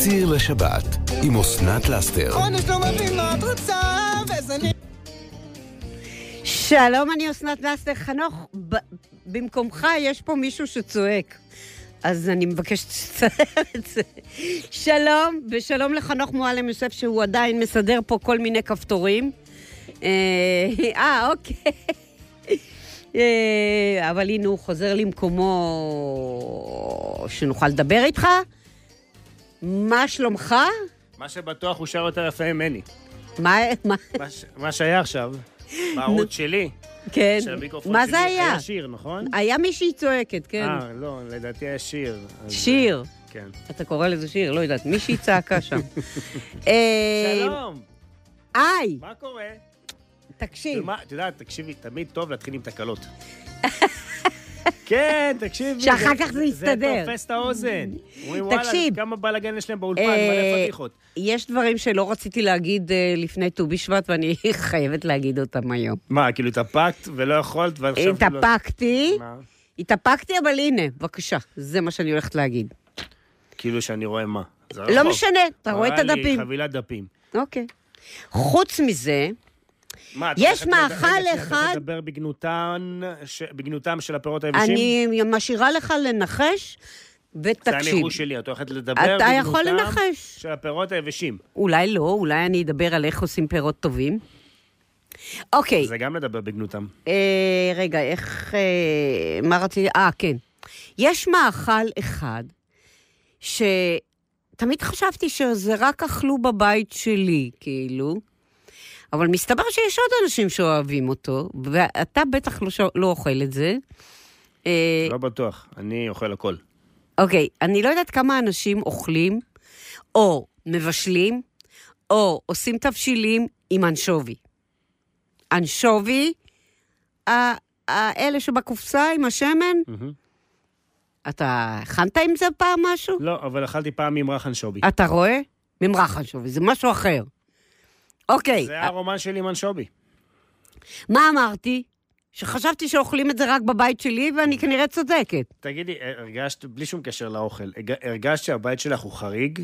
אליסיר לשבת, עם אסנת לאסתר. עונש לא מבין מה את רוצה, וזה נ... שלום, אני אסנת לסטר. חנוך, ב- במקומך יש פה מישהו שצועק. אז אני מבקשת שתצטער את זה. שלום, ושלום לחנוך מועלם יוסף, שהוא עדיין מסדר פה כל מיני כפתורים. אה, אה, אוקיי. אה, אבל הנה הוא חוזר למקומו שנוכל לדבר איתך. מה שלומך? מה שבטוח הוא שר יותר יפה ממני. מה, מה, מה ש- מה שהיה עכשיו, בערוץ שלי, כן. מה שלי זה היה? היה שיר, נכון? היה מישהי צועקת, כן. אה, לא, לדעתי היה שיר. אז- שיר. כן. אתה קורא לזה שיר, לא יודעת, מישהי צעקה שם. אה, שלום, היי, מה קורה? תקשיב, את יודעת, תקשיבי, תמיד טוב להתחיל עם תקלות. כן, תקשיבי. שאחר כך זה יסתדר. זה תופס את האוזן. אומרים, וואלה, תקשיב. כמה בלאגן יש להם באולפן, אה, מלא פדיחות. יש דברים שלא רציתי להגיד אה, לפני ט"ו בשבט, ואני חייבת להגיד אותם היום. מה, כאילו התאפקת ולא יכולת, ועכשיו... כאילו- התאפקתי? התאפקתי, אבל הנה, בבקשה, זה מה שאני הולכת להגיד. כאילו שאני רואה מה. לא. משנה, אתה רואה את הדפים. חבילת דפים. אוקיי. חוץ מזה, מה, יש מאכל אחד- הולכת לדבר בגנותן, ש- בגנותם של הפירות היבשים? אני משאירה לך לנחש, זה ותקשיב. הניחוש שלי, את הולכת לדבר אתה יכול לנחש. של הפירות היבשים. אולי לא, אולי אני אדבר על איך עושים פירות טובים. אוקיי. זה גם לדבר בגנותם. אה, רגע, איך... אה, מה רציתי? אה, כן. יש מאכל אחד שתמיד חשבתי שזה רק אכלו בבית שלי, כאילו, אבל מסתבר שיש עוד אנשים שאוהבים אותו, ואתה בטח לא. לא אוכל את זה. אה, לא בטוח, אני אוכל הכל. אוקיי, אני לא יודעת כמה אנשים אוכלים, או מבשלים, או עושים תבשילים עם אנשובי. אנשובי, האלה שבקופסה עם השמן. אתה הכנת עם זה פעם משהו? לא, אבל אכלתי פעם ממרח אנשובי. אתה רואה? ממרח אנשובי, זה משהו אחר. אוקיי, זה הרומן שלי עם אנשובי. מה אמרתי? שחשבתי שאוכלים את זה רק בבית שלי, ואני כנראה צודקת. תגידי, הרגשת, בלי שום קשר לאוכל, הרג- הרגשת שהבית שלך הוא חריג,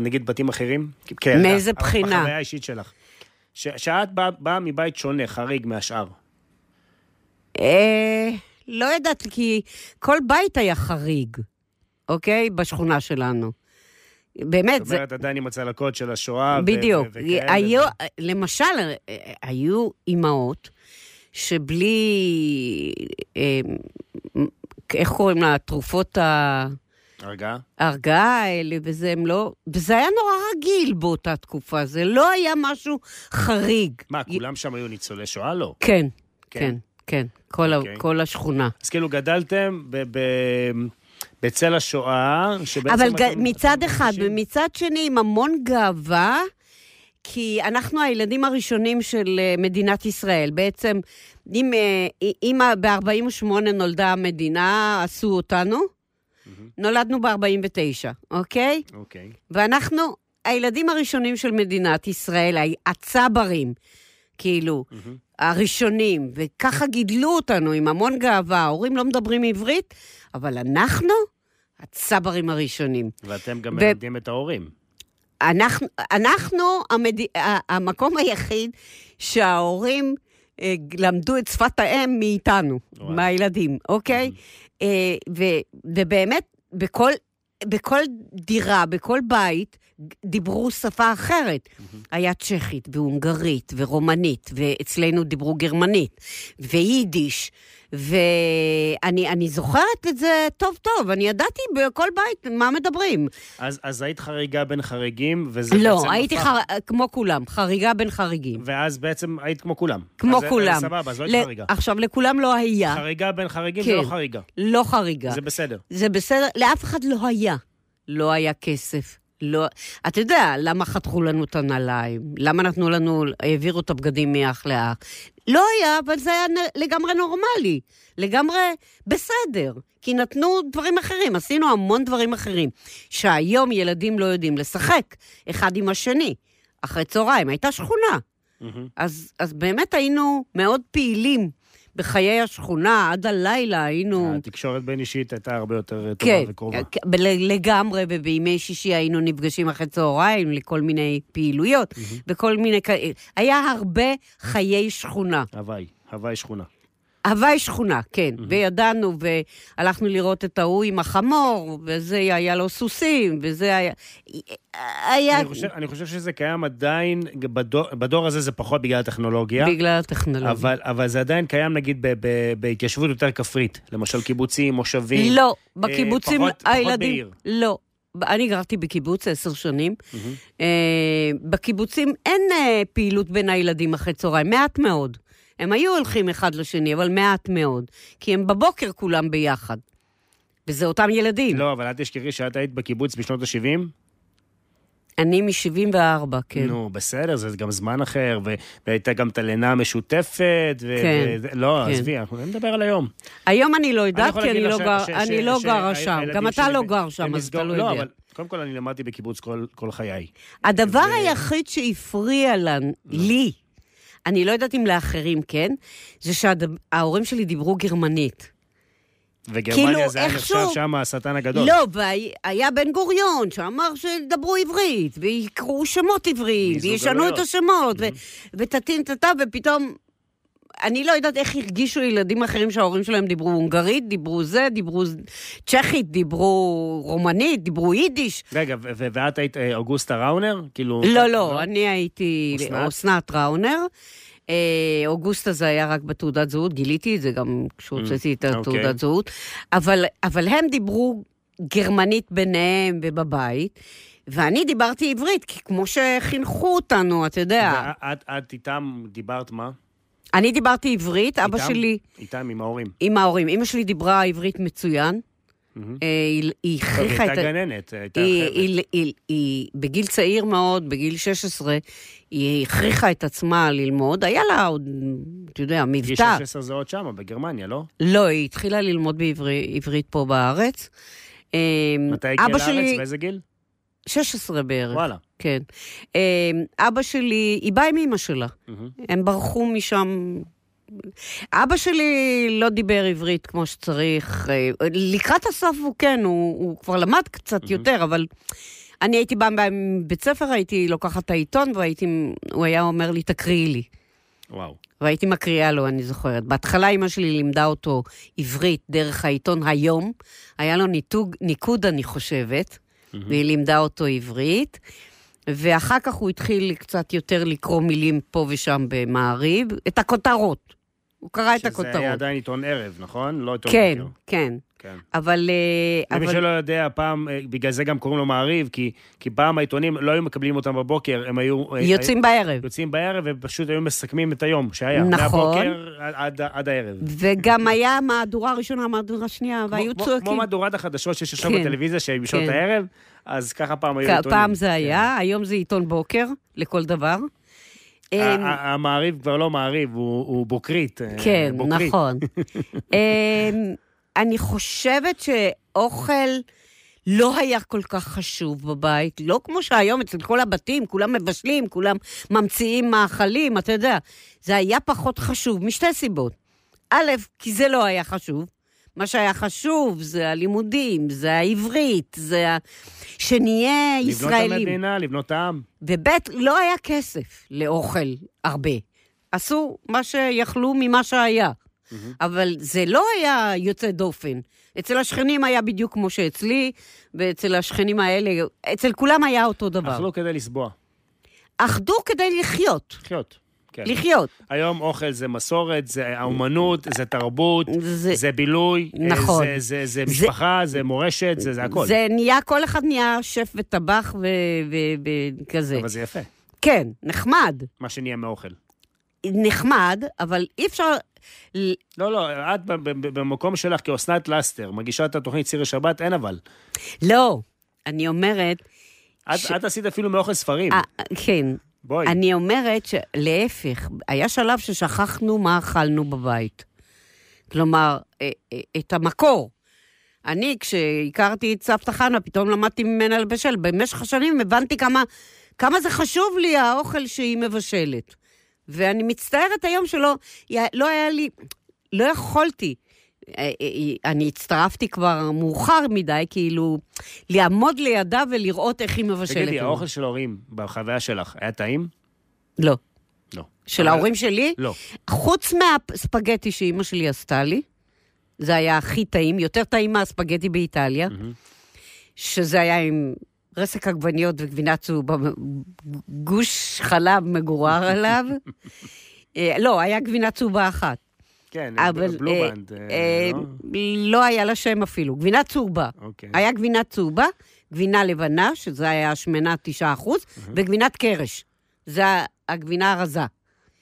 נגיד בתים אחרים? כן. מאיזה בחינה? בחוויה האישית שלך. ש- שאת באה באה מבית שונה, חריג מהשאר. אה, לא יודעת, כי כל בית היה חריג, אוקיי? בשכונה שלנו. באמת, זאת זה... אומרת, עדיין עם הצלקות של השואה. בדיוק. ו- וכאלה. היו, למשל, היו אימהות שבלי... אה, איך קוראים לה? תרופות ה- הרגעה? ההרגעה האלה, וזה הם לא... וזה היה נורא רגיל באותה תקופה, זה לא היה משהו חריג. מה, כולם שם היו ניצולי שואה? לא. כן, כן. כן, כן. כל, ה- אוקיי. כל השכונה. אז כאילו גדלתם ב- ב- בצל השואה, שבעצם... אבל ג- מצד אחד, מרגישים- ומצד שני, עם המון גאווה, כי אנחנו הילדים הראשונים של אה, מדינת ישראל. בעצם, אם, אה, אם ב-48 נולדה המדינה, עשו אותנו, נולדנו ב-49, אוקיי? אוקיי. ואנחנו הילדים הראשונים של מדינת ישראל, הצברים, כאילו, הראשונים, וככה גידלו אותנו עם המון גאווה. ההורים לא מדברים עברית, אבל אנחנו הצברים הראשונים. ואתם גם ו- מלמדים את ההורים. אנחנו, אנחנו המד... המקום היחיד שההורים אה, למדו את שפת האם מאיתנו, וואי. מהילדים, אוקיי? אה, ו, ובאמת, בכל, בכל דירה, בכל בית, דיברו שפה אחרת. היה צ'כית והונגרית ורומנית, ואצלנו דיברו גרמנית, ויידיש. ואני אני זוכרת את זה טוב טוב, אני ידעתי בכל בית מה מדברים. אז, אז היית חריגה בין חריגים, וזה לא, בעצם הייתי הפך- חר... כמו כולם, חריגה בין חריגים. ואז בעצם היית כמו כולם. כמו אז, כולם. אז סבבה, אז לא היית ל- חריגה. עכשיו, לכולם לא היה. חריגה בין חריגים כן. זה לא חריגה. לא חריגה. זה בסדר. זה בסדר, לאף אחד לא היה. לא היה כסף. לא... אתה יודע, למה חתכו לנו את הנעליים? למה נתנו לנו, העבירו את הבגדים מאח לאח? לא היה, אבל זה היה לגמרי נורמלי. לגמרי בסדר. כי נתנו דברים אחרים, עשינו המון דברים אחרים. שהיום ילדים לא יודעים לשחק אחד עם השני. אחרי צהריים, הייתה שכונה. מהמם. אז, אז באמת היינו מאוד פעילים בחיי השכונה, עד הלילה היינו... התקשורת בין אישית הייתה הרבה יותר טובה כן, וקרובה. ב- לגמרי, ובימי שישי היינו נפגשים אחרי צהריים לכל מיני פעילויות, וכל מיני... היה הרבה חיי שכונה. הוואי, הוואי שכונה. הוואי שכונה, כן. וידענו, והלכנו לראות את ההוא עם החמור, וזה היה לו סוסים, וזה היה... היה... אני חושב, אני חושב שזה קיים עדיין, בדור, בדור הזה זה פחות בגלל הטכנולוגיה. בגלל הטכנולוגיה. אבל, אבל זה עדיין קיים נגיד ב, ב, בהתיישבות יותר כפרית, למשל קיבוצים, מושבים. לא, בקיבוצים פחות- פחות הילדים... בעיר. לא. אני גרתי בקיבוץ עשר שנים. אה, בקיבוצים אין אה, פעילות בין הילדים אחרי צהריים, מעט מאוד. הם היו הולכים אחד לשני, אבל מעט מאוד. כי הם בבוקר כולם ביחד. וזה אותם ילדים. לא, אבל את תשכחי שאת היית בקיבוץ בשנות ה-70? אני מ-74, כן. נו, בסדר, זה גם זמן אחר, ו- והייתה גם את הלינה המשותפת, ו- כן, ו- לא, כן. עזבי, אנחנו נדבר על היום. היום אני לא יודעת, כי אני לא, גר, ש- אני ש- לא ש- גרה שה- שם. גם אתה לא גר שם, אז אתה לא לא, יודע. אבל קודם כל אני למדתי בקיבוץ כל, כל חיי. הדבר ו- היחיד שהפריע לנו, לי, אני לא יודעת אם לאחרים כן, זה שההורים שלי דיברו גרמנית. וגרמניה כאילו, זה היה נחשב איכשהו- שם השטן הגדול. לא, והיה בן גוריון שאמר שדברו עברית, ויקראו שמות עבריים, מיזוג וישנו. את השמות, ו- וטטין טטה, ופתאום... אני לא יודעת איך הרגישו ילדים אחרים שההורים שלהם דיברו הונגרית, דיברו זה, דיברו צ'כית, דיברו רומנית, דיברו יידיש. רגע, ואת היית אה, אוגוסטה ראונר? כאילו... לא, לא, אני הייתי אסנת? ראונר. אה, אוגוסטה זה היה רק בתעודת זהות, גיליתי את זה גם כשהוצאתי את אוקיי. התעודת זהות. אבל, אבל הם דיברו גרמנית ביניהם ובבית, ואני דיברתי עברית, כי כמו שחינכו אותנו, אתה יודע. ואת את איתם דיברת מה? אני דיברתי עברית, אבא איתם? שלי איתם, עם ההורים. עם ההורים. אמא שלי דיברה עברית מצוין. אה, היא- היא היא הכריחה את... הייתה ה- גננת, הייתה היא, חבר'ה. היא, היא, היא, בגיל צעיר מאוד, בגיל 16, היא הכריחה את עצמה ללמוד. היה לה עוד, אתה יודע, גיל מבטא. 16 זה עוד שמה, בגרמניה, לא? לא, היא התחילה ללמוד בעברית פה בארץ. אה, מתי הגיע אבא לארץ? באיזה גיל? 16 בערך. וואלה. כן. אה, אבא שלי, היא באה עם אמא שלה. הם ברחו משם. אבא שלי לא דיבר עברית כמו שצריך. אה, לקראת הסוף הוא כן, הוא, הוא כבר למד קצת יותר, אבל אני הייתי באה מבית ספר, הייתי לוקחת את העיתון, והוא היה אומר לי, תקריאי לי. וואו. והייתי מקריאה לו, אני זוכרת. בהתחלה אימא שלי לימדה אותו עברית דרך העיתון היום. היה לו ניתוג, ניקוד, אני חושבת, והיא לימדה אותו עברית. ואחר כך הוא התחיל קצת יותר לקרוא מילים פה ושם במעריב, את הכותרות. הוא קרא את שזה הכותרות. היה עדיין עיתון ערב, נכון? לא עיתון כן, בוקר. כן. כן. אבל... אה, למי אבל... שלא יודע, פעם, אה, בגלל זה גם קוראים לו מעריב, כי, כי פעם העיתונים לא היו מקבלים אותם בבוקר, הם היו... אה, יוצאים בערב. יוצאים בערב ופשוט היו מסכמים את היום שהיה. נכון. מהבוקר עד, עד, עד הערב. וגם היה מהדורה ראשונה, מהדורה שנייה, והיו צועקים. כמו מהדורת החדשות שיש עכשיו כן. בטלוויזיה, שהיא בשעות כן. הערב, אז ככה פעם היו עיתונים. פעם זה כן. היה, היום זה עיתון בוקר, לכל דבר. ה- אמ, ה- המעריב כבר לא מעריב, הוא בוקרית. אה, כן. נכון. אמ, אני חושבת שאוכל לא היה כל כך חשוב בבית, לא כמו שהיום אצל כל הבתים, כולם מבשלים, כולם ממציאים מאכלים, אתה יודע. זה היה פחות חשוב, משתי סיבות. א', כי זה לא היה חשוב. מה שהיה חשוב זה הלימודים, זה העברית, זה ה... שנהיה לבנות ישראלים. המדינה, לבנות העם. וב' לא היה כסף לאוכל הרבה. עשו מה שיכלו ממה שהיה. אבל זה לא היה יוצא דופן. אצל השכנים היה בדיוק כמו שאצלי, ואצל השכנים האלה, אצל כולם היה אותו דבר. אכלו כדי לסבוע. אחדו כדי לחיות. לחיות. כן. לחיות. היום אוכל זה מסורת, זה האומנות, זה תרבות, זה- זה בילוי, אה, נכון. זה- זה- זה זה- משפחה, זה מורשת, זה זה הכל. זה נהיה, כל אחד נהיה שף וטבח וכזה. אבל זה יפה, כן, נחמד. מה שנהיה מאוכל. נחמד, אבל אי אפשר... לא, לא, את במקום שלך כאסנת לסטר, מגישה את התוכנית צירי שבת, אין אבל. לא, אני אומרת, את ש- את עשית אפילו מאוכל ספרים. אה, כן, בואי. אני אומרת שלהפך, היה שלב ששכחנו מה אכלנו בבית. כלומר, אה, אה, את המקור. אני, כשהכרתי את סבתא חנה, פתאום למדתי ממנה לבשל. במשך השנים הבנתי כמה, כמה זה חשוב לי, האוכל שהיא מבשלת. ואני מצטערת היום שלא לא היה לי... לא יכולתי. אה, אה, אני הצטרפתי כבר מאוחר מדי, כאילו, לעמוד לידה ולראות איך היא מבשלת. תגידי. האוכל של ההורים, בחוויה שלך, היה טעים? לא. לא. של אבל- ההורים שלי? לא. חוץ מהספגטי שאימא שלי עשתה לי, זה היה הכי טעים, יותר טעים מהספגטי באיטליה, שזה היה עם רסק עגבניות וגבינה צהובה, גוש חלב מגורר עליו. אה, לא, היה גבינה צהובה אחת. כן, אבל בלובנד, אה, אה, אה, לא? לא היה לה שם אפילו, גבינה צהובה. אוקיי. היה גבינה צהובה, גבינה לבנה, שזה היה שמנה 9 אחוז, וגבינת קרש. זה הגבינה הרזה.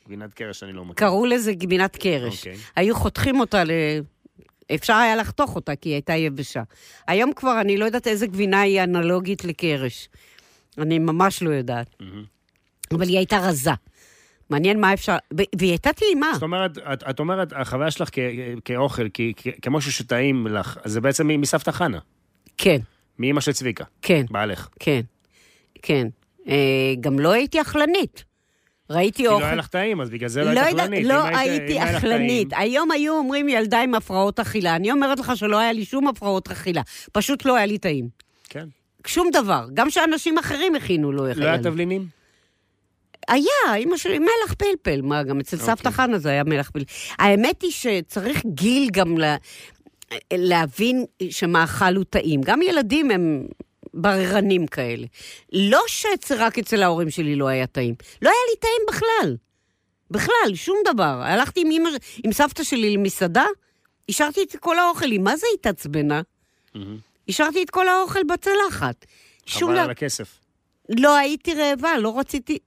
גבינת קרש אני לא מכיר. קראו לזה גבינת קרש. אוקיי. היו חותכים אותה ל... אפשר היה לחתוך אותה, כי היא הייתה יבשה. היום כבר אני לא יודעת איזה גבינה היא אנלוגית לקרש. אני ממש לא יודעת. אבל היא הייתה רזה. מעניין מה אפשר... והיא הייתה טעימה. זאת אומרת, את, את אומרת, החוויה שלך כ, כאוכל, כ, כ, כמשהו שטעים לך, אז זה בעצם מסבתא חנה, כן, מאמא של צביקה, כן, בעלך. כן, כן. אה, גם לא הייתי אכלנית. ראיתי כי לא אוכל... היה לך טעים, אז בגלל זה לא לא, היית אכלנית. לא היית- הייתי אכלנית. היום היו אומרים ילדה עם הפרעות אכילה. אני אומרת לך שלא היה לי שום הפרעות אכילה. פשוט לא היה לי טעים. כן. שום דבר. גם שאנשים אחרים הכינו לא לא היה תבלינים? היה, אמא שלי, מלח פלפל. מה, גם אצל סבתא אוקיי. חנה זה היה מלח פלפל. האמת היא שצריך גיל גם לה, להבין שמאכל הוא טעים. גם ילדים הם בררנים כאלה. לא שרק אצל ההורים שלי לא היה טעים. לא היה לי טעים בכלל. בכלל, שום דבר. הלכתי עם, אמא, עם סבתא שלי למסעדה, השארתי את כל האוכל. היא מה זה התעצבנה? השארתי את כל האוכל בצלחת. חבל. על הכסף. לא הייתי רעבה, לא רציתי...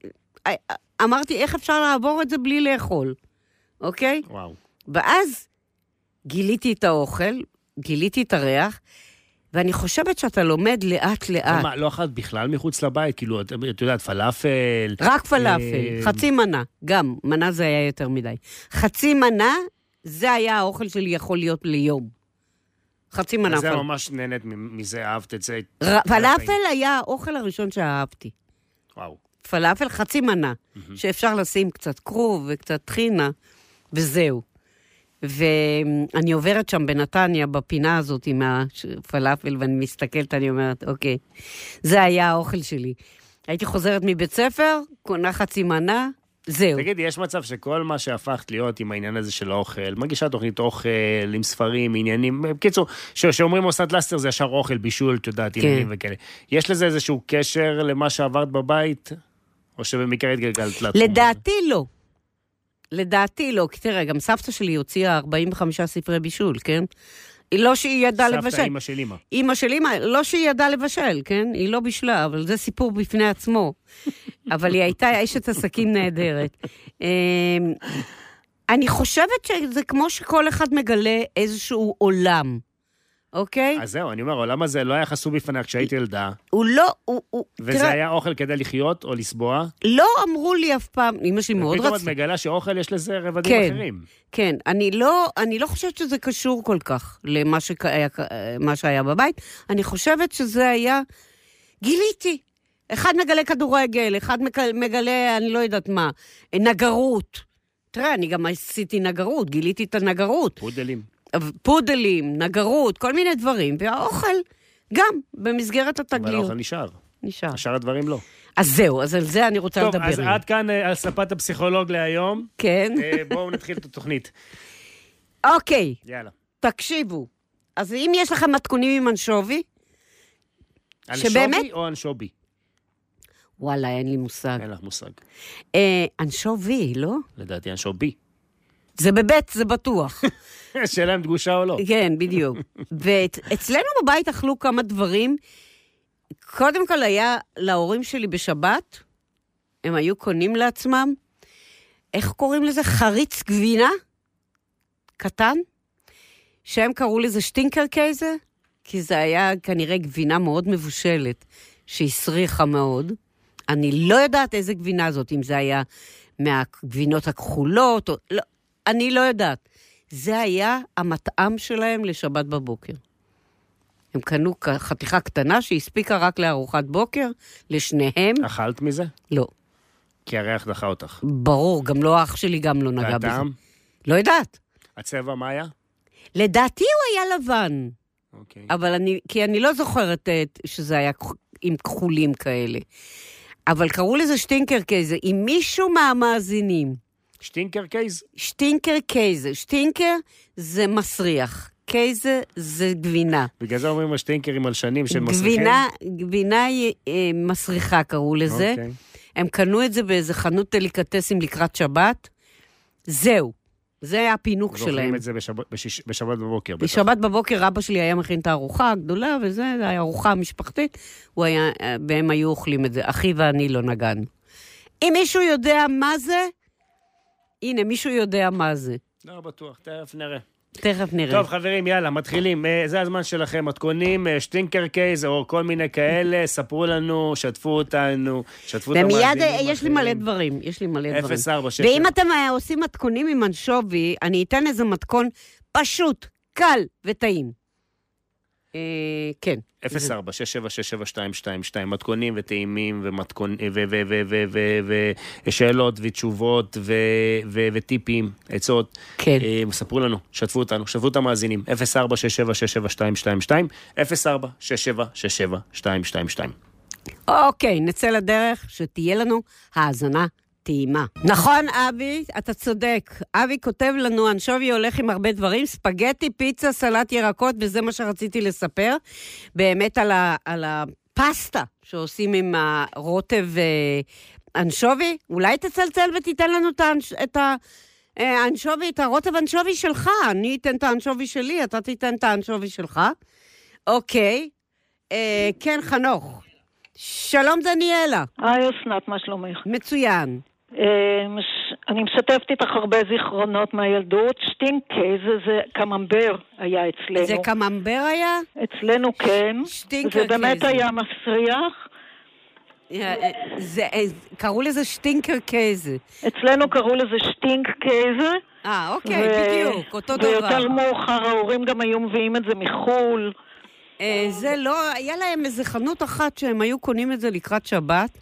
אמרתי, איך אפשר לעבור את זה בלי לאכול, אוקיי? וואו. ואז גיליתי את האוכל, גיליתי את הריח, ואני חושבת שאתה לומד לאט-לאט. מה, לא אכלת בכלל מחוץ לבית? כאילו, את את יודעת, פלאפל? רק פלאפל, אה, חצי מנה, גם, מנה זה היה יותר מדי. חצי מנה, זה היה האוכל שלי יכול להיות ליום. חצי מנה זה. ממש נהנית מזה, אהבת את זה. ר- פלאפל. היה האוכל הראשון שאהבתי. וואו. פלאפל חצי מנה, שאפשר לשים קצת כרוב וקצת טחינה, וזהו. ואני עוברת שם בנתניה, בפינה הזאת עם הפלאפל, ואני מסתכלת, אני אומרת, אוקיי, זה היה האוכל שלי. הייתי חוזרת מבית ספר, קונה חצי מנה, זהו. תגידי, יש מצב שכל מה שהפכת להיות עם העניין הזה של האוכל, מגישה תוכנית אוכל, עם ספרים, עניינים, בקיצור, ש- שאומרים אסנת לסטר זה ישר אוכל, בישול, את יודעת, כן. עניינים וכאלה. יש לזה איזשהו קשר למה שעברת בבית? או שבמקרה התגלגלת לתחום? לדעתי לא. לדעתי לא, כי תראה, גם סבתא שלי הוציאה 45 ספרי בישול, כן? היא לא שהיא ידעה לבשל. סבתא אימא של אימא. אימא של אימא, לא שהיא ידעה לבשל, כן? היא לא בישלה, אבל זה סיפור בפני עצמו. אבל היא הייתה אשת עסקים נהדרת. אמ, אני חושבת שזה כמו שכל אחד מגלה איזשהו עולם, אוקיי? אז זהו, אני אומר, העולם הזה לא היה חשוף בפניה כשהייתי ילדה, הוא לא, הוא, הוא, וזה היה אוכל כדי לחיות או לסבוע, לא אמרו לי אף פעם, אימא שלי מאוד ופתאום את רצתה. מגלה שאוכל יש לזה רבדים כן. אחרים. כן, אני לא, אני לא חושבת שזה קשור כל כך למה שהיה, בבית. אני חושבת שזה היה... גיליתי. אחד מגלה כדורגל, אחד מגלה, אני לא יודעת מה, נגרות. תראה, אני גם עשיתי נגרות, גיליתי את הנגרות. פודלים. פודלים, נגרות, כל מיני דברים, והאוכל גם במסגרת אבל התגליות. האוכל נשאר, נשאר. שאר הדברים לא. אז זהו, אז על זה אני רוצה טוב, לדבר. אז היום. עד כאן אה, על ספת הפסיכולוג להיום. כן. אה, בואו נתחיל את התוכנית. אוקיי, יאללה. תקשיבו. אז אם יש לכם מתכונים עם אנשובי, אנשובי שבאמת- או אנשובי? וואלה, אין לי מושג. אין לך מושג. אה, אנשובי, לא? לדעתי אנשובי. זה בבית, זה בטוח. שאלה אם דגושה או לא. כן, בדיוק. ואצלנו בבית אכלו כמה דברים. קודם כל היה להורים שלי בשבת, הם היו קונים לעצמם, איך קוראים לזה? חריץ גבינה? קטן? שהם קראו לזה שטינקר קייזה, כי זה היה כנראה גבינה מאוד מבושלת, שהסריחה מאוד. אני לא יודעת איזה גבינה זאת, אם זה היה מהגבינות הכחולות, או... לא, אני לא יודעת. זה היה המטעם שלהם לשבת בבוקר. הם קנו חתיכה קטנה שהספיקה רק לארוחת בוקר, לשניהם. אכלת מזה? לא. כי הריח דחה אותך. ברור, גם לא אח שלי גם לא נגע בזה. והטעם? לא יודעת. הצבע מה היה? לדעתי הוא היה לבן, אוקיי. אבל אני, כי אני לא זוכרת אה, שזה היה עם כחולים כאלה. אבל קראו לזה שטינקר קייזר. אם מישהו מהמאזינים, שטינקר קייז? שטינקר קייזר, שטינקר זה מסריח, קייזר זה גבינה. בגלל זה אומרים השטינקרים מלשנים של מסריחים? גבינה, גבינה אה, מסריחה קראו לזה. אוקיי. הם קנו את זה באיזה חנות דליקטסים לקראת שבת. זהו, זה היה הפינוק שלהם. את זה בשבת, בשיש, בשבת בבוקר. בטח. בשבת בבוקר אבא שלי היה מכין את הארוחה הגדולה, וזה, זה היה ארוחה משפחתית, הוא היה, והם היו אוכלים את זה. אחי ואני לא נגענו. אם מישהו יודע מה זה, הנה, מישהו יודע מה זה. לא בטוח, תכף נראה. תכף נראה. טוב, חברים, יאללה, מתחילים. אה, זה הזמן שלכם. מתכונים, אה, שטינקר קייז או כל מיני כאלה, ספרו לנו, שתפו אותנו, שתפו את ומיד המאזינים אה, יש לי. מלא דברים, יש לי מלא דברים. 0466. ואם אתם אה, עושים מתכונים עם אנשובי, אני אתן איזה מתכון פשוט, קל וטעים. אה, כן. 04-6767-222, מתכונים וטעימים ו- ושאלות ותשובות וטיפים, עצות. כן. אה, ספרו לנו, שתפו אותנו, שתפו את המאזינים. 04-6767-222, 04-6767-222. אוקיי, נצא לדרך, שתהיה לנו האזנה טעימה. נכון, אבי, אתה צודק. אבי כותב לנו, אנשובי הולך עם הרבה דברים, ספגטי, פיצה, סלט ירקות, וזה מה שרציתי לספר. באמת על, ה, על הפסטה שעושים עם הרוטב אה, אנשובי. אולי תצלצל ותיתן לנו את האנש- את ה... אה, האנשובי, את הרוטב אנשובי שלך. אני אתן את האנשובי שלי, אתה תיתן את האנשובי שלך. אוקיי. אה, כן, חנוך. שלום, דניאלה. היי אסנת, מה שלומך? מצוין. מש- אני משתפת איתך הרבה זיכרונות מהילדות. שטינקה זה, זה קממבר היה אצלנו. זה קממבר היה? אצלנו כן. שטינקר זה באמת קייזר. היה מסריח. אה, אה, זה, אה, קראו לזה שטינקר קייזה. אצלנו קראו לזה שטינק קייזה. אה, אוקיי, ו- בדיוק, אותו דבר. ויותר מאוחר ההורים גם היו מביאים את זה מחו"ל. זה לא, היה להם איזה חנות אחת שהם היו קונים את זה לקראת שבת.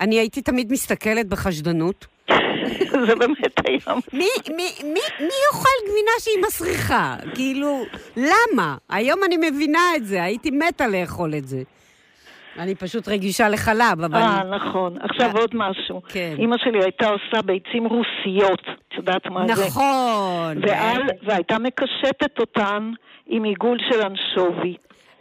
אני הייתי תמיד מסתכלת בחשדנות. זה באמת היה... מי, מי, מי, מי יאכל גבינה שהיא מסריחה? כאילו, למה? היום אני מבינה את זה, הייתי מתה לאכול את זה. אני פשוט רגישה לחלב, אבל... אה, נכון. עכשיו אה, עוד משהו. כן. אימא שלי הייתה עושה ביצים רוסיות. את יודעת מה זה? נכון. ועל, והייתה מקשטת אותן עם עיגול של אנשובי.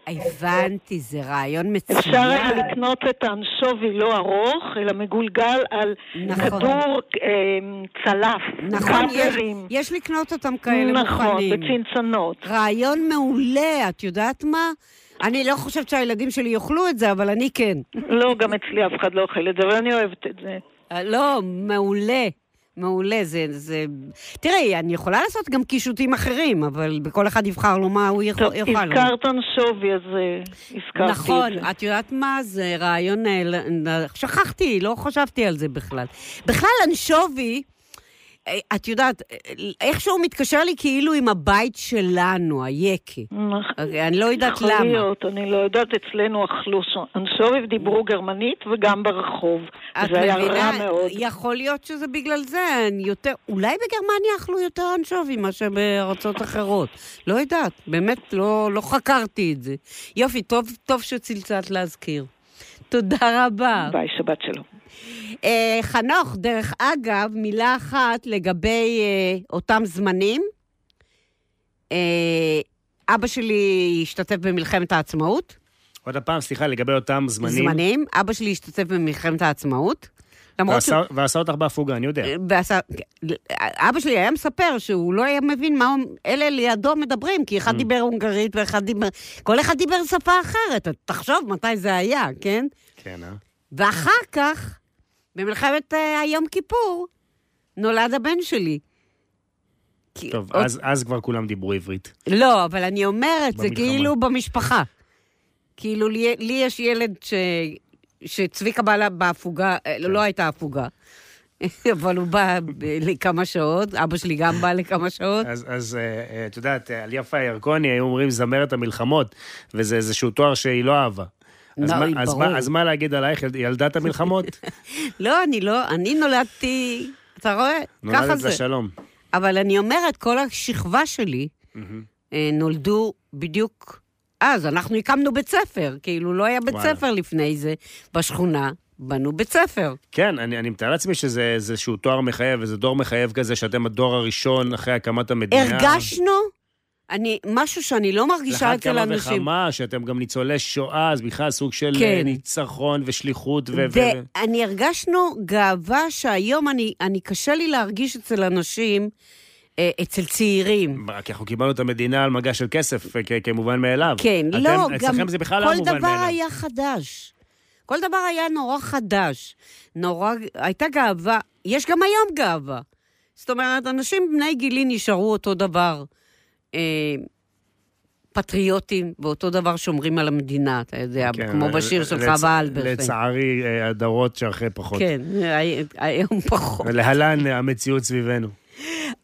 הבנתי, זה רעיון מצוין. אפשר היה לקנות את האנשובי לא ארוך, אלא מגולגל על נכון. כדור אה, צלף. נכון, יש, קאפרים. יש לקנות אותם כאלה נכון, מוכנים. בצנצנות. רעיון מעולה, את יודעת מה? אני לא חושבת שהילדים שלי יאכלו את זה, אבל אני כן. לא, גם אצלי אף אחד לא אוכל את זה, אבל אני אוהבת את זה. אה, לא, מעולה. מעולה, זה, זה... תראי, אני יכולה לעשות גם קישוטים אחרים, אבל בכל אחד יבחר לו מה הוא יכול. טוב. הזכרת אנשובי, אז אה, הזכרתי נכון, את זה. את יודעת מה? זה רעיון... אה, שכחתי, לא חשבתי על זה בכלל. בכלל, אנשובי, את יודעת, אה, איכשהו מתקשר לי כאילו עם הבית שלנו, היקה. נכון. אני לא יודעת יכול למה. להיות, אני לא יודעת, אצלנו אכלו ש- אנשובי ודיברו גרמנית וגם ברחוב. זה היה מבינה? רע מאוד. יכול להיות שזה בגלל זה, יותר, אולי בגרמניה אכלו יותר אנשובי מאשר בארצות אחרות. לא יודעת, באמת לא, לא חקרתי את זה. יופי, טוב, טוב שצלצלת להזכיר. תודה רבה. ביי, שבת שלום. אה, חנוך, דרך אגב, מילה אחת לגבי אה, אותם זמנים. אה, אבא שלי השתתף במלחמת העצמאות. עוד פעם, סליחה, לגבי אותם זמנים. זמנים. אבא שלי השתתף במלחמת העצמאות. למרות שהוא... ועשה- ועשה אותך בהפוגה, אני יודע. ועשה, אבא שלי היה מספר שהוא לא היה מבין מה אלה לידו מדברים, כי Mm. אחד דיבר הונגרית ואחד דיבר... כל אחד דיבר שפה אחרת. תחשוב מתי זה היה, כן? כן, אה? ואחר כך, במלחמת אה, היום כיפור, נולד הבן שלי. טוב, עוד- אז- אז כבר כולם דיברו עברית. לא, אבל אני אומרת, זה במלחמה. כאילו במשפחה. כאילו, לי, לי יש ילד ש... שצביקה בא בהפוגה, אה, כן. לא הייתה הפוגה, אבל הוא בא לכמה שעות, אבא שלי גם בא לכמה שעות. אז, אז אה, אה, את יודעת, אה, על יפה ירקוני היו אומרים זמרת המלחמות, וזה איזשהו תואר שהיא לא אהבה. אז, לא, מה, אז. מה, אז מה להגיד עלייך, ילד- ילדת המלחמות? לא, אני לא, אני נולדתי, אתה רואה? ככה נולדת זה. לשלום. אבל אני אומרת, כל השכבה שלי אה, נולדו בדיוק אז. אנחנו הקמנו בית ספר, כאילו לא היה בית וואלה. ספר לפני זה בשכונה, בנו בית ספר. כן, אני, אני מתאר לעצמי שזה איזשהו תואר מחייב, איזה דור מחייב כזה, שאתם הדור הראשון אחרי הקמת המדינה. הרגשנו, אני, משהו שאני לא מרגישה אצל כמה אנשים. וכמה, שאתם גם ניצולי שואה, אז בכלל סוג של כן. אה, ניצחון ושליחות ו... ואני הרגשנו גאווה שהיום אני, אני קשה לי להרגיש אצל אנשים, אה, אצל צעירים. כי אנחנו קיבלנו את המדינה על מגש של כסף, כ- כמובן מאליו. כן, אתם, לא, גם זה בכלל לא כל דבר מאליו. היה חדש. כל דבר היה נורא חדש. נורא, הייתה גאווה, יש גם היום גאווה. זאת אומרת, אנשים בני גילי נשארו אותו דבר. אה, פטריוטים, ואותו דבר שומרים על המדינה, אתה יודע, כן, כמו בשיר של לצ- חווה אלברשטיין. לצערי, אה, הדורות שאחרי פחות. כן, הי- היום פחות. להלן אה, המציאות סביבנו.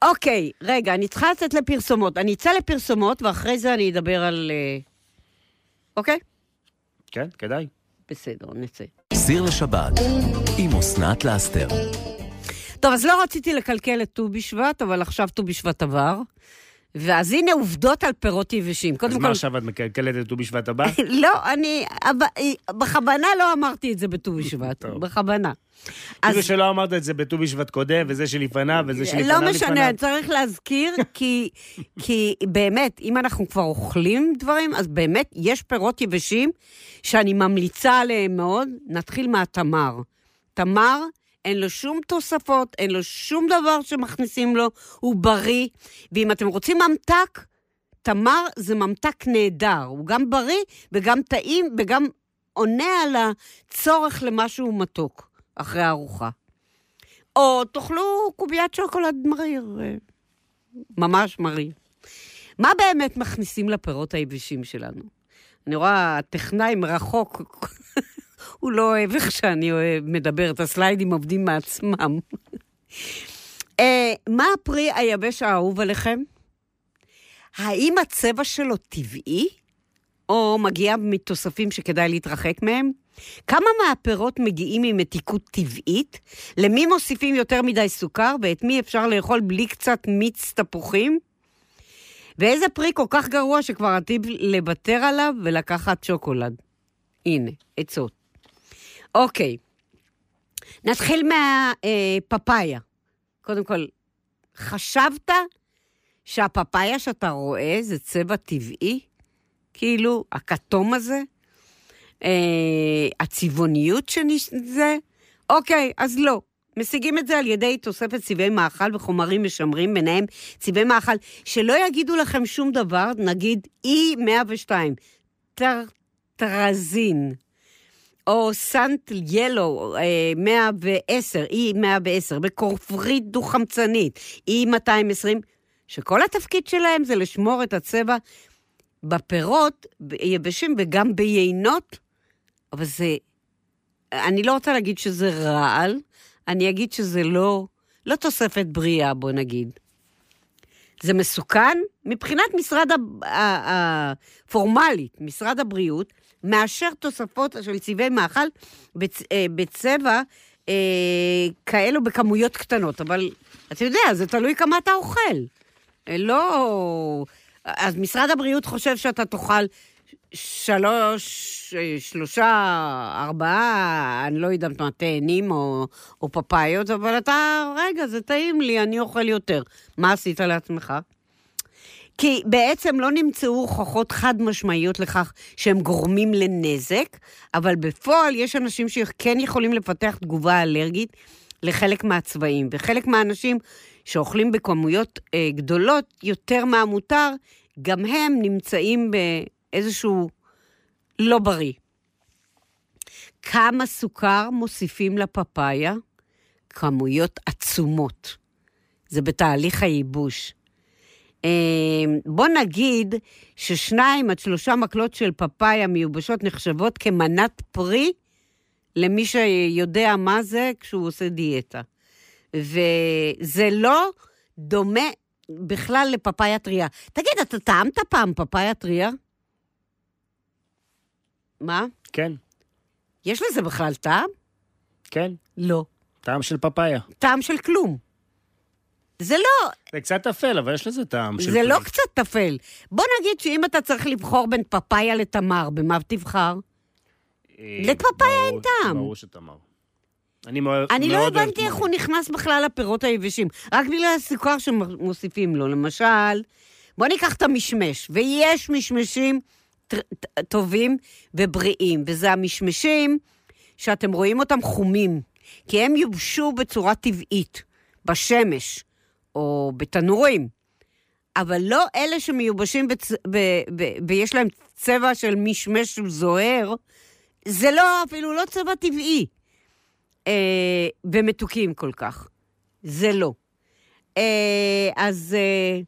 אוקיי, רגע, אני צריכה לצאת לפרסומות. אני אצא לפרסומות, ואחרי זה אני אדבר על... אה, אוקיי? כן, כדאי. בסדר, נצא. סיר לשבת עם אסנת לאסתר. טוב, אז לא רציתי לקלקל את ט"ו בשבט, אבל עכשיו ט"ו בשבט עבר. ואז הנה עובדות על פירות יבשים. אז מה כל... עכשיו את מקלקלת את ט"ו בשבט הבא? לא, אני... אבל- בכוונה לא אמרתי את זה בט"ו בשבט. בכוונה. אז כאילו שלא אמרת את זה בט"ו בשבט קודם, וזה שלפניו, וזה שלפניו לא. משנה, צריך להזכיר, כי, כי באמת, אם אנחנו כבר אוכלים דברים, אז באמת יש פירות יבשים שאני ממליצה עליהם מאוד. נתחיל מהתמר. תמר, אין לו שום תוספות, אין לו שום דבר שמכניסים לו, הוא בריא. ואם אתם רוצים ממתק, תמר זה ממתק נהדר. הוא גם בריא וגם טעים וגם עונה על הצורך למשהו מתוק אחרי הארוחה. או תאכלו קוביית שוקולד מריר, ממש מריר. מה באמת מכניסים לפירות היבשים שלנו? אני רואה, הטכנאי מרחוק, הוא לא אוהב איך שאני מדברת, הסליידים עובדים מעצמם. אה, מה הפרי היבש האהוב עליכם? האם הצבע שלו טבעי, או מגיע מתוספים שכדאי להתרחק מהם? כמה מהפירות מגיעים ממתיקות טבעית? למי מוסיפים יותר מדי סוכר, ואת מי אפשר לאכול בלי קצת מיץ תפוחים? ואיזה פרי כל כך גרוע שכבר עתיד לוותר עליו ולקחת שוקולד? הנה, עצות. אוקיי, נתחיל מהפפאיה. קודם כל, חשבת שהפפאיה שאתה רואה זה צבע טבעי? כאילו, הכתום הזה? אה, הצבעוניות שזה? אוקיי, אז לא. משיגים את זה על ידי תוספת צבעי מאכל וחומרים משמרים, ביניהם צבעי מאכל, שלא יגידו לכם שום דבר, נגיד E102, טרטרזין, או סנט ילו, אה, 110, E110, בקורפרית דו-חמצנית, E220, שכל התפקיד שלהם זה לשמור את הצבע בפירות יבשים וגם ביינות, אבל זה... אני לא רוצה להגיד שזה רעל, אני אגיד שזה לא, לא תוספת בריאה, בוא נגיד. זה מסוכן מבחינת משרד הפורמלית, משרד הבריאות, מאשר תוספות של צבעי מאכל בצ, אה, בצבע אה, כאלו בכמויות קטנות, אבל אתה יודע, זה תלוי כמה אתה אוכל. אה, לא... אז משרד הבריאות חושב שאתה תאכל שלוש, אה, שלושה, ארבעה, אני לא יודעת מה, תאנים או, או פפאיות, אבל אתה, רגע, זה טעים לי, אני אוכל יותר. מה עשית לעצמך? כי בעצם לא נמצאו הוכחות חד משמעיות לכך שהם גורמים לנזק, אבל בפועל יש אנשים שכן יכולים לפתח תגובה אלרגית לחלק מהצבעים, וחלק מהאנשים שאוכלים בכמויות אה, גדולות יותר מהמותר, גם הם נמצאים באיזשהו לא בריא. כמה סוכר מוסיפים לפפאיה? כמויות עצומות. זה בתהליך הייבוש. אה, בוא נגיד ששניים עד שלושה מקלות של פפאיה מיובשות נחשבות כמנת פרי למי שיודע מה זה כשהוא עושה דיאטה. וזה לא דומה בכלל לפפאיה טריה. תגיד, אתה טעמת פעם פפאיה טריה? מה? כן, יש לזה בכלל טעם? כן. לא. טעם של פפאיה. טעם של כלום. זה לא, זה קצת אפל, אבל יש לזה טעם של זה לא. קצת טפל. בוא נגיד שאם אתה צריך לבחור בין פפאיה לתמר, במה תבחר? אה, לפפאיה אין טעם. ברור שתמר. אני מאוד אני לא אוהב הבנתי איך. הוא נכנס בכלל לפירות היבשים, רק בגלל הסוכר שמוסיפים לו. למשל, בוא ניקח את המשמש, ויש משמשים טובים ובריאים, וזה המשמשים שאתם רואים אותם חומים, כי הם יובשו בצורה טבעית, בשמש, או בתנורים. אבל לא אלה שמיובשים בצ... ב... ב... ויש להם צבע של משמש זוהר, זה לא, אפילו לא צבע טבעי. אה, ומתוקים כל כך. זה לא. אה, אז אה,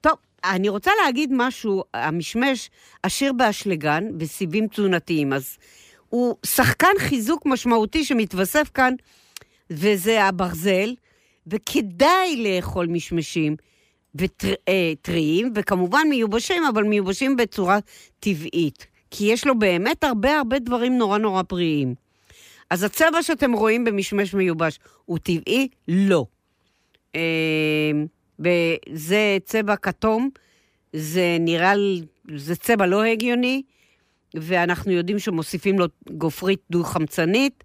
טוב, אני רוצה להגיד משהו, המשמש עשיר באשלגן וסיבים תזונתיים, אז הוא שחקן חיזוק משמעותי שמתווסף כאן, וזה הברזל, וכדאי לאכול משמשים וטריים, וכמובן מיובשים, אבל מיובשים בצורה טבעית, כי יש לו באמת הרבה הרבה דברים נורא נורא בריאים. אז הצבע שאתם רואים במשמש מיובש הוא טבעי? לא. אה, וזה צבע כתום, זה נראה, זה צבע לא הגיוני, ואנחנו יודעים שמוסיפים לו גופרית דו-חמצנית,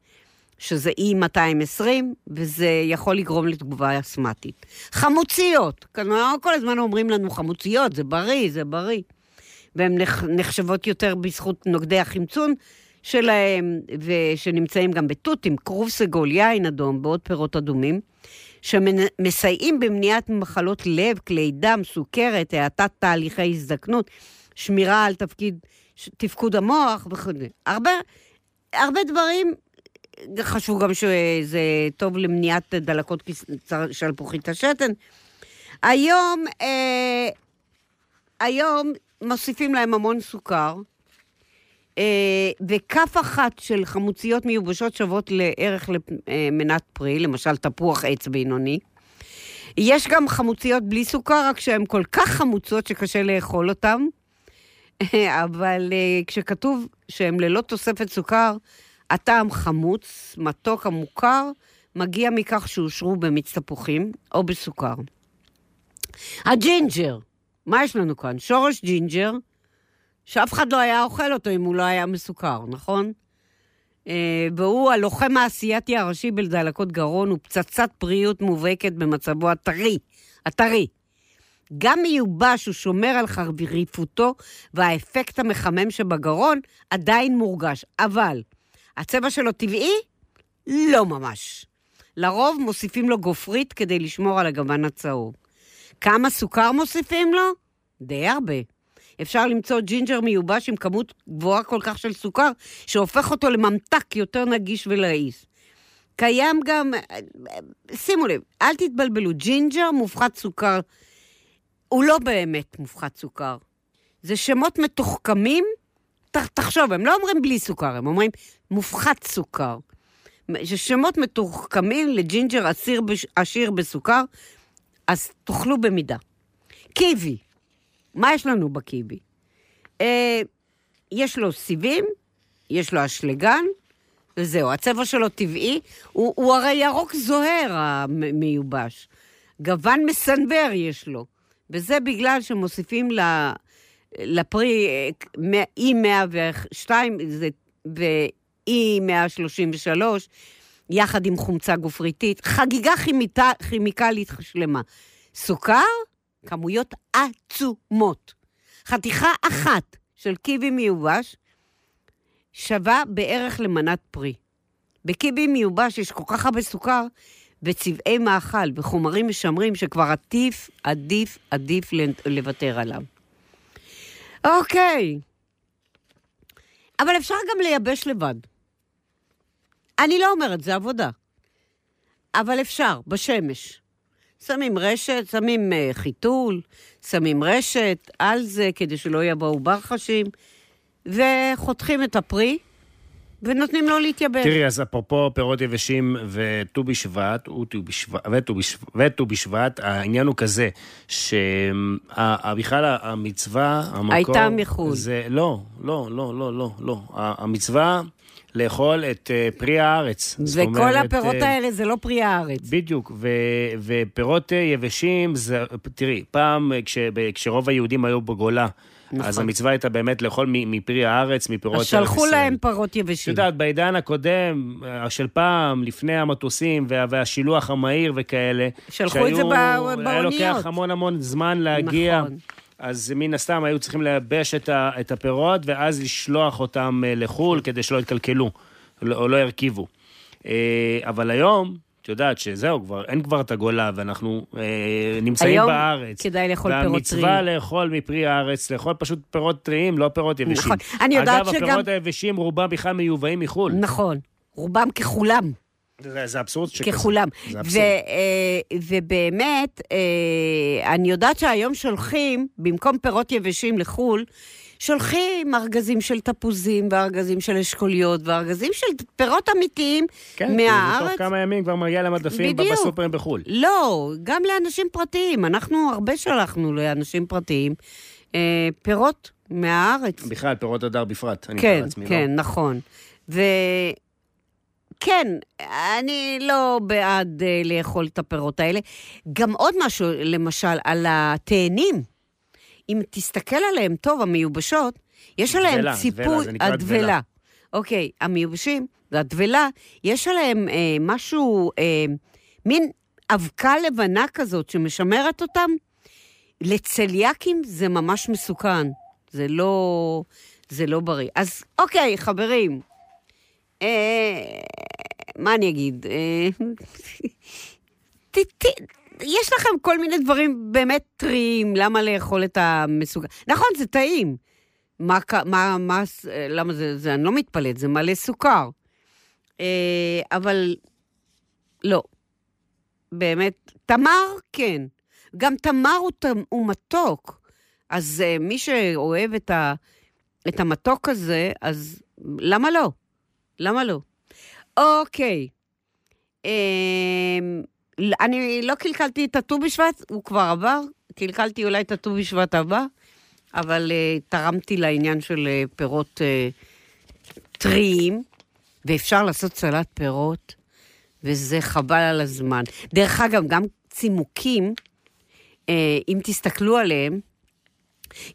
שזה E220, וזה יכול לגרום לתגובה אסמטית. חמוציות, כל הזמן אומרים לנו חמוציות, זה בריא, זה בריא. והן נח- נחשבות יותר בזכות נוגדי החמצון שלהם, ושנמצאים גם בתותים, כרוב סגול, יין אדום, ועוד פירות אדומים, שמסייעים במניעת מחלות לב, כלי דם, סוכרת, האטת תהליכי הזדקנות, שמירה על תפקיד, תפקוד המוח וכו'. הרבה, הרבה דברים, חשוב גם שזה טוב למניעת דלקות שלפוחית השתן. היום, אה, היום מוסיפים להם המון סוכר, אה, וכף אחת של חמוציות מיובשות שוות לערך למנת פרי, למשל תפוח עץ בינוני. יש גם חמוציות בלי סוכר, רק שהן כל כך חמוצות שקשה לאכול אותן, אבל אה, כשכתוב שהן ללא תוספת סוכר, הטעם חמוץ, מתוק המוכר, מגיע מכך שאושרו במיץ תפוחים או בסוכר. הג'ינג'ר, מה יש לנו כאן? שורש ג'ינג'ר, שאף אחד לא היה אוכל אותו אם הוא לא היה מסוכר, נכון? אה, והוא הלוחם האסייתי הראשי בדלקות גרון, הוא פצצת בריאות מובהקת במצבו הטרי, הטרי. גם מיובש הוא שומר על חריפותו, והאפקט המחמם שבגרון עדיין מורגש. אבל הצבע שלו טבעי? לא ממש. לרוב מוסיפים לו גופרית כדי לשמור על הגוון הצהוב. כמה סוכר מוסיפים לו? די הרבה. אפשר למצוא ג'ינג'ר מיובש עם כמות גבוהה כל כך של סוכר, שהופך אותו לממתק יותר נגיש ולעיס. קיים גם, שימו לב, אל תתבלבלו, ג'ינג'ר מופחת סוכר, הוא לא באמת מופחת סוכר. זה שמות מתוחכמים, תחשוב, הם לא אומרים בלי סוכר, הם אומרים מופחת סוכר. זה שמות מתוחכמים לג'ינג'ר עשיר, עשיר בסוכר, אז תאכלו במידה. קיווי, מה יש לנו בקיווי? אה, יש לו סיבים, יש לו אשלגן, וזהו, הצבע שלו טבעי, הוא, הוא הרי ירוק זוהר המיובש. גוון מסנוור יש לו, וזה בגלל שמוסיפים ל, לפרי אה, E102 ו-E133, יחד עם חומצה גופריתית, חגיגה כימיתה, כימיקלית שלמה. סוכר, כמויות עצומות. חתיכה אחת של קיבי מיובש שווה בערך למנת פרי. בקיבי מיובש יש כל כך הרבה סוכר וצבעי מאכל וחומרים משמרים שכבר עדיף, עדיף, עדיף לוותר עליו. אוקיי. אבל אפשר גם לייבש לבד. אני לא אומרת, זה עבודה. אבל אפשר, בשמש. שמים רשת, שמים uh, חיתול, שמים רשת על זה כדי שלא יבואו ברחשים, וחותכים את הפרי, ונותנים לו להתייבש. תראי, אז אפרופו פירות יבשים וט"ו בשבט, וט"ו בשבט, העניין הוא כזה, שבכלל המצווה, המקור... הייתה מחו"ל. זה, לא, לא, לא, לא, לא, לא. המצווה לאכול את אה, פרי הארץ. וכל אומרת, הפירות אה, האלה זה לא פרי הארץ. בדיוק, ו, ופירות אה, יבשים, זה, תראי, פעם כש, כשרוב היהודים היו בגולה, נכון. אז המצווה הייתה באמת לאכול מפרי הארץ, מפירות אז ארץ שלחו ישראל. להם פירות את יבשים. יודעת, בעידן הקודם, אה, של פעם, לפני המטוסים וה, והשילוח המהיר וכאלה, שלחו את זה בא- היה באוניות. לוקח המון המון זמן להגיע. נכון. אז מן הסתם היו צריכים לייבש את, ה, את הפירות, ואז לשלוח אותם אה, לחו"ל כדי שלא יתקלקלו, לא- או לא ירכיבו. אה, אבל היום, את יודעת שזהו, כבר, אין כבר את הגולה, ואנחנו אה, נמצאים היום בארץ. כדאי לאכול פירות והמצווה טריים. לאכול מפרי הארץ, לאכול פשוט פירות טריים, לא פירות יבשים. נכון. אני יודעת אגב, שגם- הפירות היבשים, רובם בכלל מיובאים מחו"ל. נכון. רובם ככולם. זה, זה אבסורד שכזה. ככולם. זה ו, אבסורד. אה, ובאמת, אה, אני יודעת שהיום שולחים, במקום פירות יבשים לחו"ל, שולחים ארגזים של תפוזים, וארגזים של אשכוליות, וארגזים של פירות אמיתיים כן, מהארץ. תוך כמה ימים כבר מגיע למדפים בדיוק. בסופרים בחו"ל. לא, גם לאנשים פרטיים. אנחנו הרבה שלחנו לאנשים פרטיים אה, פירות מהארץ. בכלל, פירות הדר בפרט. אני כן, מתאר לעצמי, כן, לא? נכון. וכן, אני לא בעד uh, לאכול את הפירות האלה. גם עוד משהו, למשל, על התאנים. אם תסתכל עליהם טוב, המיובשות, יש עליהם דבלה, ציפוי... דבלה, זה נקרא דבלה. אוקיי, המיובשים והדבלה, יש עליהם אה, משהו, אה, מין אבקה לבנה כזאת שמשמרת אותם. לצליאקים זה ממש מסוכן. זה לא, זה לא בריא. אז אוקיי, חברים, אה, מה אני אגיד? אה, ת, ת, יש לכם כל מיני דברים באמת טריים, למה לאכול את המסוגל... נכון, זה טעים. מה, מה, מה, למה זה, זה, אני לא מתפלאת, זה מלא סוכר. אה, אבל לא. באמת, תמר, כן. גם תמר הוא, הוא מתוק. אז אה, מי שאוהב את, ה, את המתוק הזה, אז למה לא? למה לא? אוקיי. אה, אני לא קלקלתי את הט"ו בשבט, הוא כבר עבר. קלקלתי אולי את הט"ו בשבט הבא, אבל אה, תרמתי לעניין של אה, פירות אה, טריים, ואפשר לעשות סלט פירות, וזה חבל על הזמן. דרך אגב, גם צימוקים, אה, אם תסתכלו עליהם,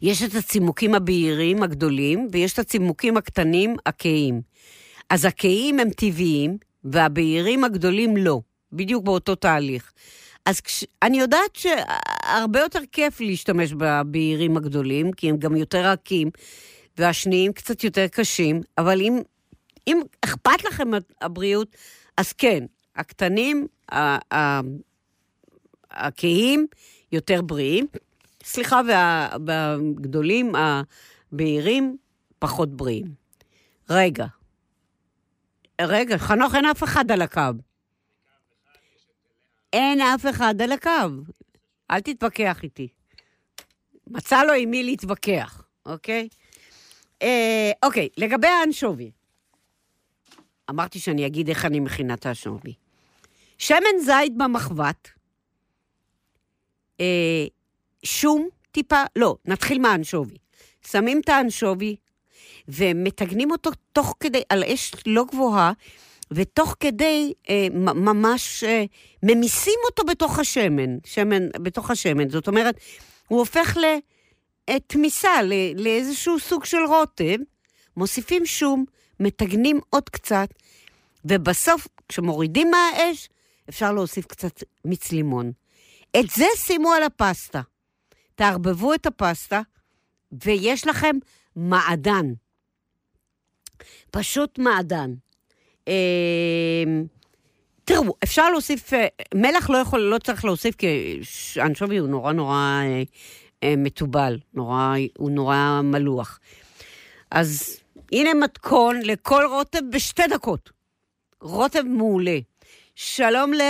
יש את הצימוקים הבהירים הגדולים, ויש את הצימוקים הקטנים הכהים. אז הכהים הם טבעיים, והבהירים הגדולים לא. בדיוק באותו תהליך. אז כש... אני יודעת שהרבה יותר כיף להשתמש בבהירים הגדולים, כי הם גם יותר רכים, והשניים קצת יותר קשים, אבל אם, אם אכפת לכם הבריאות, אז כן, הקטנים, הכהים, יותר בריאים. סליחה, וה, והגדולים, הבהירים, פחות בריאים. רגע. רגע, חנוך, אין אף אחד על הקו. אין אף אחד על הקו. אל תתווכח איתי. מצא לו עם מי להתווכח, אוקיי? אה, אוקיי, לגבי האנשובי. אמרתי שאני אגיד איך אני מכינה את האנשובי. שמן זית במחבת, אה, שום טיפה, לא, נתחיל מהאנשובי. שמים את האנשובי ומטגנים אותו תוך כדי, על אש לא גבוהה, ותוך כדי אה, ממש אה, ממיסים אותו בתוך השמן, שמן, בתוך השמן. זאת אומרת, הוא הופך לתמיסה, ל- לאיזשהו סוג של רוטב, מוסיפים שום, מטגנים עוד קצת, ובסוף, כשמורידים מהאש, אפשר להוסיף קצת מיץ לימון. את זה שימו על הפסטה. תערבבו את הפסטה, ויש לכם מעדן. פשוט מעדן. אה, תראו, אפשר להוסיף, אה, מלח לא יכול, לא צריך להוסיף, כי אנשובי הוא נורא נורא אה, אה, מתובל, נורא, הוא נורא מלוח. אז הנה מתכון לכל רוטב בשתי דקות. רוטב מעולה. שלום ל...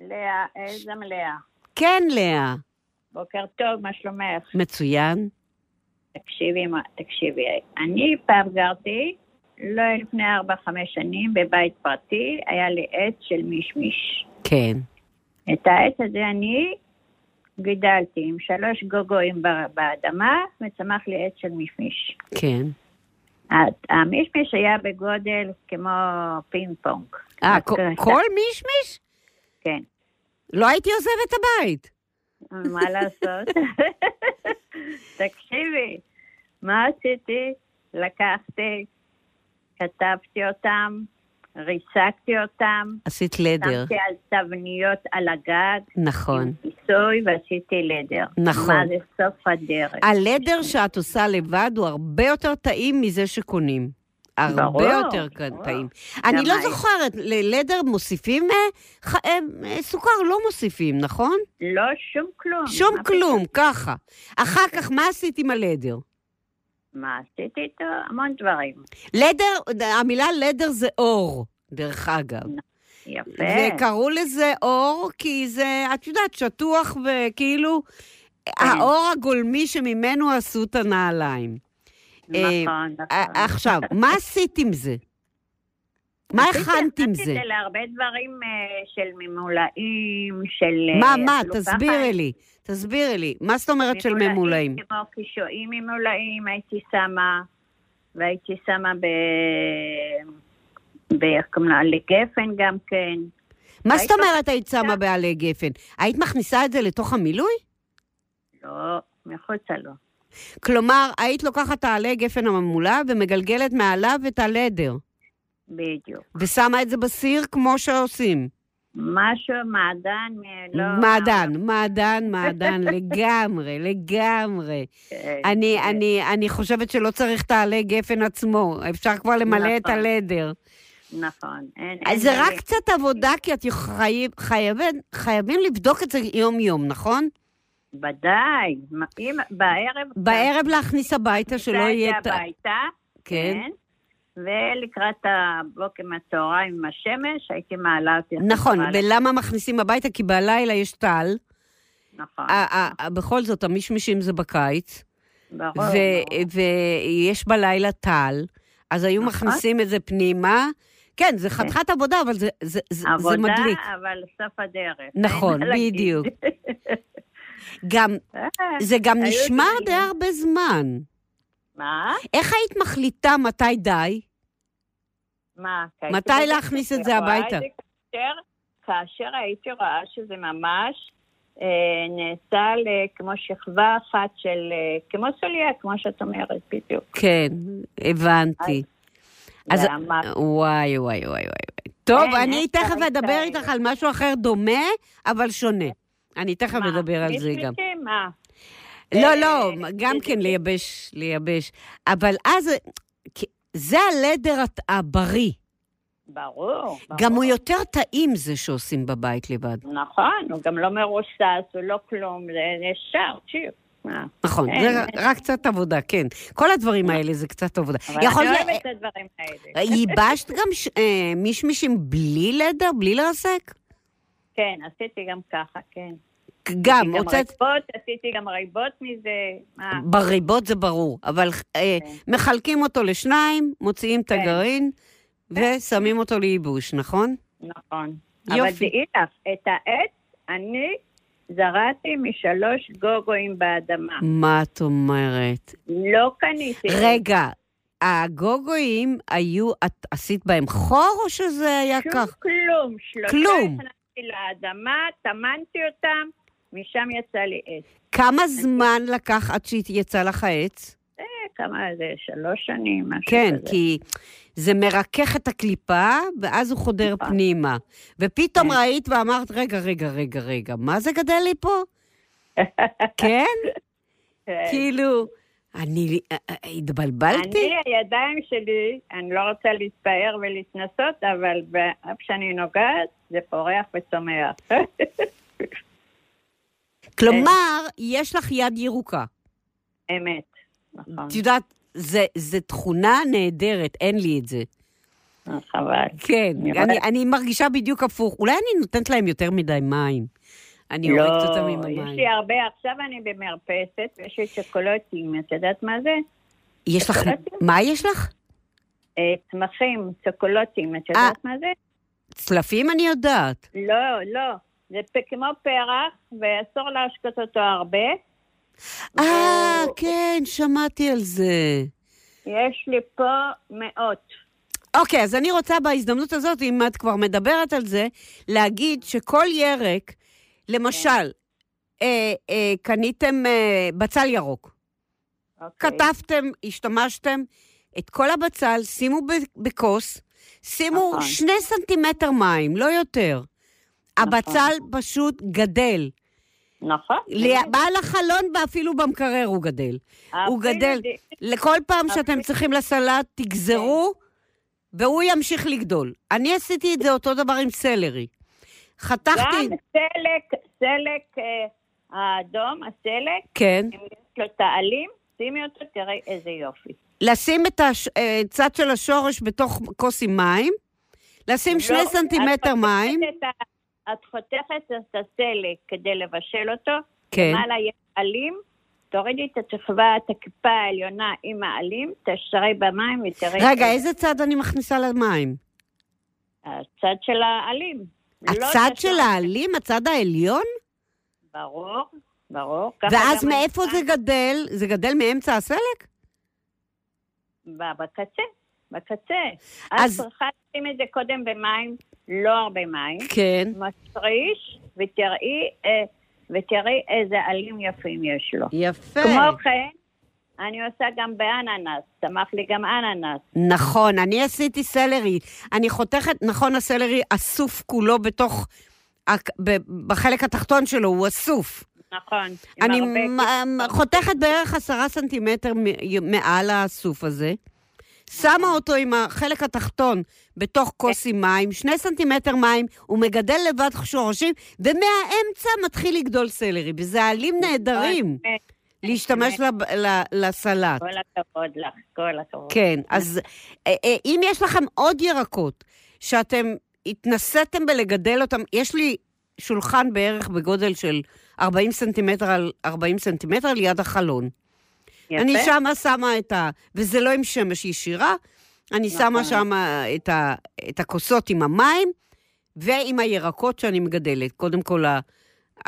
לאה, איזה מלאה. כן, לאה. בוקר טוב, מה שלומך? מצוין. תקשיבי, תקשיבי, אני פעם גרתי לא, לפני ארבע-חמש שנים, בבית פרטי, היה לי עץ של מישמיש. כן. את העץ הזה אני גידלתי עם שלוש גוגויים באדמה, וצמח לי עץ של מישמיש. כן. המישמיש היה בגודל כמו פינג פונג. אה, כל- מישמיש? כן. לא הייתי עוזבת את הבית. מה לעשות? תקשיבי, מה עשיתי? לקחתי, כתבתי אותם, ריסקתי אותם, עשית לדר. שמתי על תבניות על הגג, נכון. עם כיסוי ועשיתי לדר. נכון. מה זה סוף הדרך. הלדר שאת עושה לבד הוא הרבה יותר טעים מזה שקונים. הרבה ברור, יותר ברור. טעים. אני לא זוכרת, ללדר מוסיפים אה, ח- אה, אה, סוכר? לא מוסיפים, נכון? לא שום כלום. שום כלום, ככה. אחר כך, מה עשית עם הלדר? מה עשיתי איתו? המון דברים. לדר, המילה לדר זה אור, דרך אגב. יפה. וקראו לזה אור, כי זה, את יודעת, שטוח וכאילו, כן. האור הגולמי שממנו עשו את הנעליים. אה, נכון, נכון. א- עכשיו, מה עשית עם זה? מה עשיתי- הכנת עם עשיתי זה? את זה להרבה דברים אה, של ממולאים, של... אה, מה, מה? אפילו תסבירי לי. תסבירי לי. מה זאת אומרת של ממולאים? כמו קישואים ממולאים הייתי שמה, והייתי שמה ב... ב... איך קוראים לה? עלי גפן גם כן. מה זאת אומרת היית שמה בעלי גפן? היית מכניסה את זה לתוך המילוי? לא, מחוצה לו. כלומר, היית לוקחת את העלי גפן הממולא ומגלגלת מעליו את הלדר, בדיוק. ושמה את זה בסיר כמו שעושים. משהו, מעדן, אה, לא... מעדן, מעדן, מעדן, לגמרי, לגמרי. כן, אני, כן. אני, אני חושבת שלא צריך את העלי גפן עצמו, אפשר כבר למלא את נכון. הלדר. נכון. אין- אז אין זה לי- רק קצת עבודה, כי את חייב, חייבים, חייבים לבדוק את זה יום-יום, נכון? ודאי. אם בערב... בערב להכניס הביתה, שלא את יהיה... זה את ה- הביתה, כן. כן. ולקראת הבוקר מהצהריים עם השמש, הייתי מעלה אותי. נכון, ולמה מכניסים הביתה? כי בלילה יש טל. נכון. בכל זאת, המשמישים זה בקיץ, ברור. ויש בלילה טל, אז היו נכון. מכניסים את זה פנימה. כן, זה חתיכת עבודה, אבל זה, זה, זה, זה עבודה, מדליק. אבל סוף הדרך. נכון. בדיוק. גם, אה, זה גם נשמר. די הרבה זמן. מה? איך היית מחליטה מתי די? מה? מתי להכניס את זה הביתה? כאשר, כאשר הייתי רואה שזה ממש אה, נעשה כמו שכבה אחת של, אה, כמו סוליה, כמו שאת אומרת, בדיוק. כן, הבנתי. אז וואי, וואי, וואי, וואי. טוב, אין, אני אין תכף אדבר. איתך על משהו אחר דומה, אבל שונה. אני תכף אדבר על זה? גם. מה? לא, אה, לא, גם זה- כן זה- לייבש, לייבש. אבל אז, זה הלדר הבריא. ברור. גם הוא ברור. יותר טעים זה שעושים בבית לבד. נכון, הוא גם לא מרוסס, הוא לא כלום, זה ישר. מה? נכון, זה. רק קצת עבודה, כן. כל הדברים האלה זה קצת עבודה. אבל אני אוהבת את הדברים האלה. ייבשת גם אה, מישמישים בלי לדר, בלי לרסק? כן, עשיתי גם ככה, כן. גם, עשיתי גם. ריבות, עשיתי גם ריבות מזה. מה? בריבות זה ברור, אבל אה, כן. מחלקים אותו לשניים, מוציאים את כן. הגרעין ושמים אותו לייבוש, נכון? נכון. יופי. אבל דעי לך, את העץ אני זרעתי משלוש גוגויים באדמה. מה את אומרת? לא קניתי. רגע, הגוגויים היו, את עשית בהם חור או שזה היה שום כך? כלום. שלושה כלום. הכנסתי לאדמה, טמנתי אותם, משם יצא לי עץ. כמה זמן לקח עד שיצא לך העץ? אה, כמה זה? שלוש שנים, משהו כן, כזה. כי זה מרכך את הקליפה, ואז הוא חודר נכון. פנימה. ופתאום כן. ראית ואמרת, רגע, רגע, רגע, רגע, מה זה גדל לי פה? כן? כן. כאילו, אני אה, אה, התבלבלתי? אני, הידיים שלי, אני לא רוצה להתפאר ולהתנסות, אבל באף שאני נוגעת, זה פורח וצומח. כלומר, יש לך יד ירוקה. אמת, נכון, את יודעת, זה- זה תכונה נהדרת, אין לי את זה. חבל. כן, אני אני, מרגישה בדיוק הפוך. אולי אני נותנת להם יותר מדי מים. אני הורגת אותם עם לא, יש המים. לי הרבה, עכשיו אני במרפסת, ויש לי שוקולטים, את יודעת מה זה? יש לך. מה יש לך? אה, צמחים, סוקולוטים, את יודעת מה זה? צלפים אני יודעת. לא, לא. זה כמו פרח, ואסור להשקות אותו הרבה. אה, והוא- כן, שמעתי על זה. יש לי פה מאות. אוקיי, אז אני רוצה בהזדמנות הזאת, אם את כבר מדברת על זה, להגיד שכל ירק, למשל, אה, אה, קניתם אה, בצל ירוק, אוקיי. כתבתם, השתמשתם, את כל הבצל, שימו בכוס, שימו נכון. שני סנטימטר מים, לא יותר. הבצל פשוט גדל. נכון. בעל החלון ואפילו במקרר הוא גדל. הוא גדל. לכל פעם שאתם צריכים לסלט, תגזרו, והוא ימשיך לגדול. אני עשיתי את זה אותו דבר עם סלרי. חתכתי, גם סלק, סלק אה, האדום, הסלק, כן, אם יש לו טעלים, שימי אותו, תראי איזה יופי. לשים את הצד של השורש בתוך כוס עם מים, לשים שני לא, סנטימטר את מים, את את חותכת את הסלק כדי לבשל אותו, כן, למעלה יש עלים, תורידי את השכבה, את הכיפה העליונה עם העלים, תשרי במים ותראי... רגע, איזה- איזה צד אני מכניסה למים? הצד של העלים. לא הצד את של. העלים, הצד העליון? ברור, ברור. ואז מאיפה זה גדל? זה גדל מאמצע הסלק? בקצה, בקצה. אז- את צריכה לשים את זה קודם במים, לא הרבה מים, כן. מפריש, ותראי, אה, ותראי איזה עלים יפים יש לו. יפה. כמו כן, אני עושה גם באננס, צמח לי גם אננס. נכון, אני עשיתי סלרי. אני חותכת, נכון, הסלרי אסוף כולו בתוך, בחלק התחתון שלו, הוא אסוף. נכון. אני הרבה חותכת בערך עשרה סנטימטר מעל האסוף הזה, שמה אותו עם החלק התחתון בתוך כוס עם מים, שני סנטימטר מים, הוא מגדל לבד שורשים, ומהאמצע מתחיל לגדול סלרי, וזה עלים נהדרים להשתמש לסלט. כל הכבוד לך, כל הכבוד. כן, אז אה, אה, אם יש לכם עוד ירקות שאתם התנסיתם בלגדל אותם, יש לי שולחן בערך בגודל של 40 סנטימטר על 40 סנטימטר ליד החלון. יפה. אני שמה שמה את ה... וזה לא עם שמש ישירה, אני נכון. שמה שמה את, ה, את הכוסות עם המים ועם הירקות שאני מגדלת. קודם כל, ה,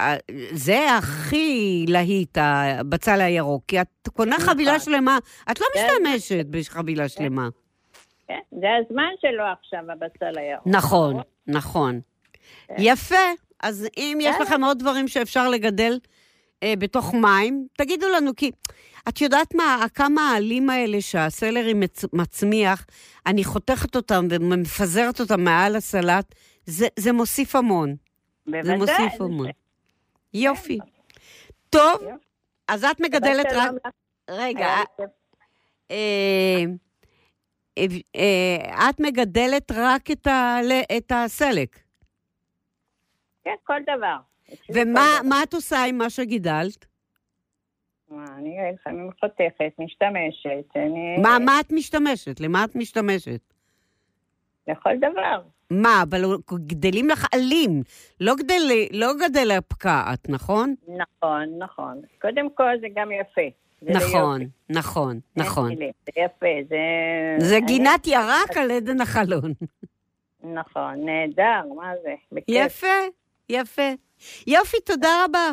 ה, זה הכי להיט, הבצל הירוק, כי את קונה נכון. חבילה שלמה, את לא זה- משתמשת בחבילה שלמה. כן, זה הזמן שלו עכשיו, הבצל הירוק. נכון, נכון. כן. יפה. אז אם יש. לכם עוד דברים שאפשר לגדל אה, בתוך מים, תגידו לנו, כי את יודעת מה, כמה העלים האלה שהסלרי מצ, מצמיח, אני חותכת אותם ומפזרת אותם מעל הסלט, זה, זה מוסיף המון. זה בוודאי. מוסיף המון. יופי. טוב, יופי. אז את מגדלת רק... רגע. אה, אה, אה, את מגדלת רק את, ה, את הסלק. כן, כל דבר. ומה את עושה עם מה שגידלת? אני לפעמים חותכת, משתמשת, אני... מה, מה את משתמשת? למה את משתמשת? לכל דבר. מה, אבל גדלים לך עלים, לא גדל, לא גדל הפקעת, נכון? נכון, נכון. קודם כל זה גם יפה. זה נכון, ליופי. נכון, נכון. מילים, זה יפה, זה... זה אני- גינת ירק על עדן החלון. נכון, נהדר, מה זה? בכיף. יפה, יפה. יופי, תודה רבה.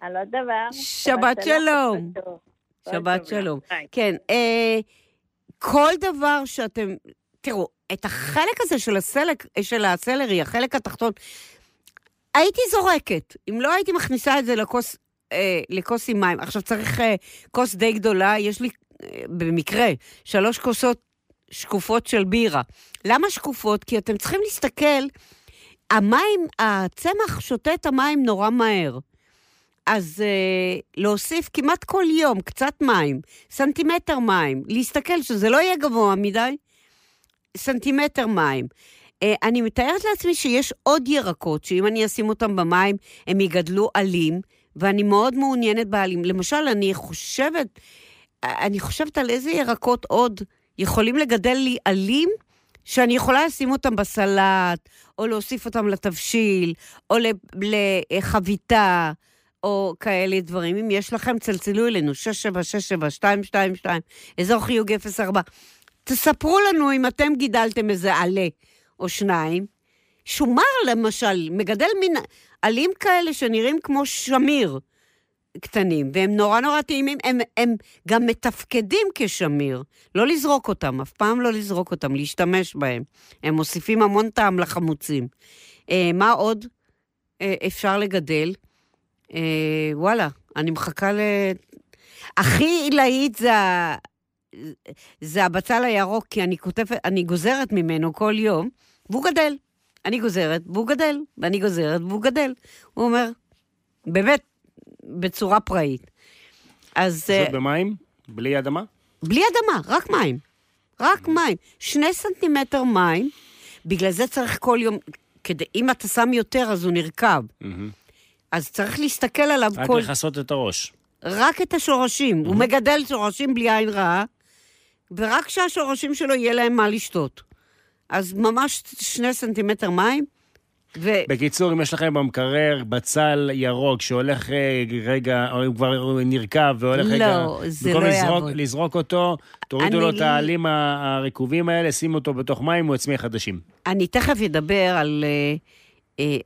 על עוד דבר. שבת שלום. ושטוב. כל שבת שלום. כן, אה, כל דבר שאתם... תראו, את החלק הזה של הסלק, של הסלרי, החלק התחתון, הייתי זורקת. אם לא הייתי מכניסה את זה לכוס, אה, לכוס עם מים. עכשיו צריך אה, כוס די גדולה, יש לי אה, במקרה שלוש כוסות שקופות של בירה. למה שקופות? כי אתם צריכים להסתכל, המים, הצמח שותה את המים נורא מהר. אז אה, להוסיף כמעט כל יום קצת מים, סנטימטר מים, להסתכל שזה לא יהיה גבוה מדי, סנטימטר מים. אה, אני מתארת לעצמי שיש עוד ירקות, שאם אני אשים אותם במים, הם יגדלו עלים, ואני מאוד מעוניינת בעלים. למשל, אני חושבת, אני חושבת על איזה ירקות עוד יכולים לגדל לי עלים, שאני יכולה לשים אותם בסלט, או להוסיף אותם לתבשיל, או לחביתה, או כאלה דברים. אם יש לכם, צלצלו אלינו, 6767222, אזור חיוג 04. תספרו לנו אם אתם גידלתם איזה עלה או שניים. שומר, למשל, מגדל מין עלים כאלה שנראים כמו שמיר קטנים, והם נורא נורא טעימים, הם, הם גם מתפקדים כשמיר. לא לזרוק אותם, אף פעם לא לזרוק אותם, להשתמש בהם. הם מוסיפים המון טעם לחמוצים. אה, מה עוד אה, אפשר לגדל? אה, וואלה, אני מחכה ל... הכי עילאית זה. זה הבצל הירוק, כי אני כותבת, אני גוזרת ממנו כל יום, והוא גדל. אני גוזרת, והוא גדל, ואני גוזרת, והוא גדל. הוא אומר, באמת, בצורה פראית. אז... פשוט אה, במים? בלי אדמה? בלי אדמה, רק מים. רק מים. שני סנטימטר מים, בגלל זה צריך כל יום, כדי, אם אתה שם יותר אז הוא נרקב. אז צריך להסתכל עליו רק כל... לכסות את הראש. רק את השורשים. הוא מגדל שורשים בלי עין רעה, ורק שהשורשים שלו יהיה להם מה לשתות. אז ממש שני סנטימטר מים, ו... בקיצור, אם יש לכם במקרר בצל ירוק שהולך אה, רגע, או הוא כבר נרקב והולך לא, רגע... זה במקום לא לזרוק, יעבוד. לזרוק אותו, תורידו לו אני- את העלים הרקובים האלה, שימו אותו בתוך מים, הוא יצמיח חדשים. אני תכף אדבר על... אה, אה,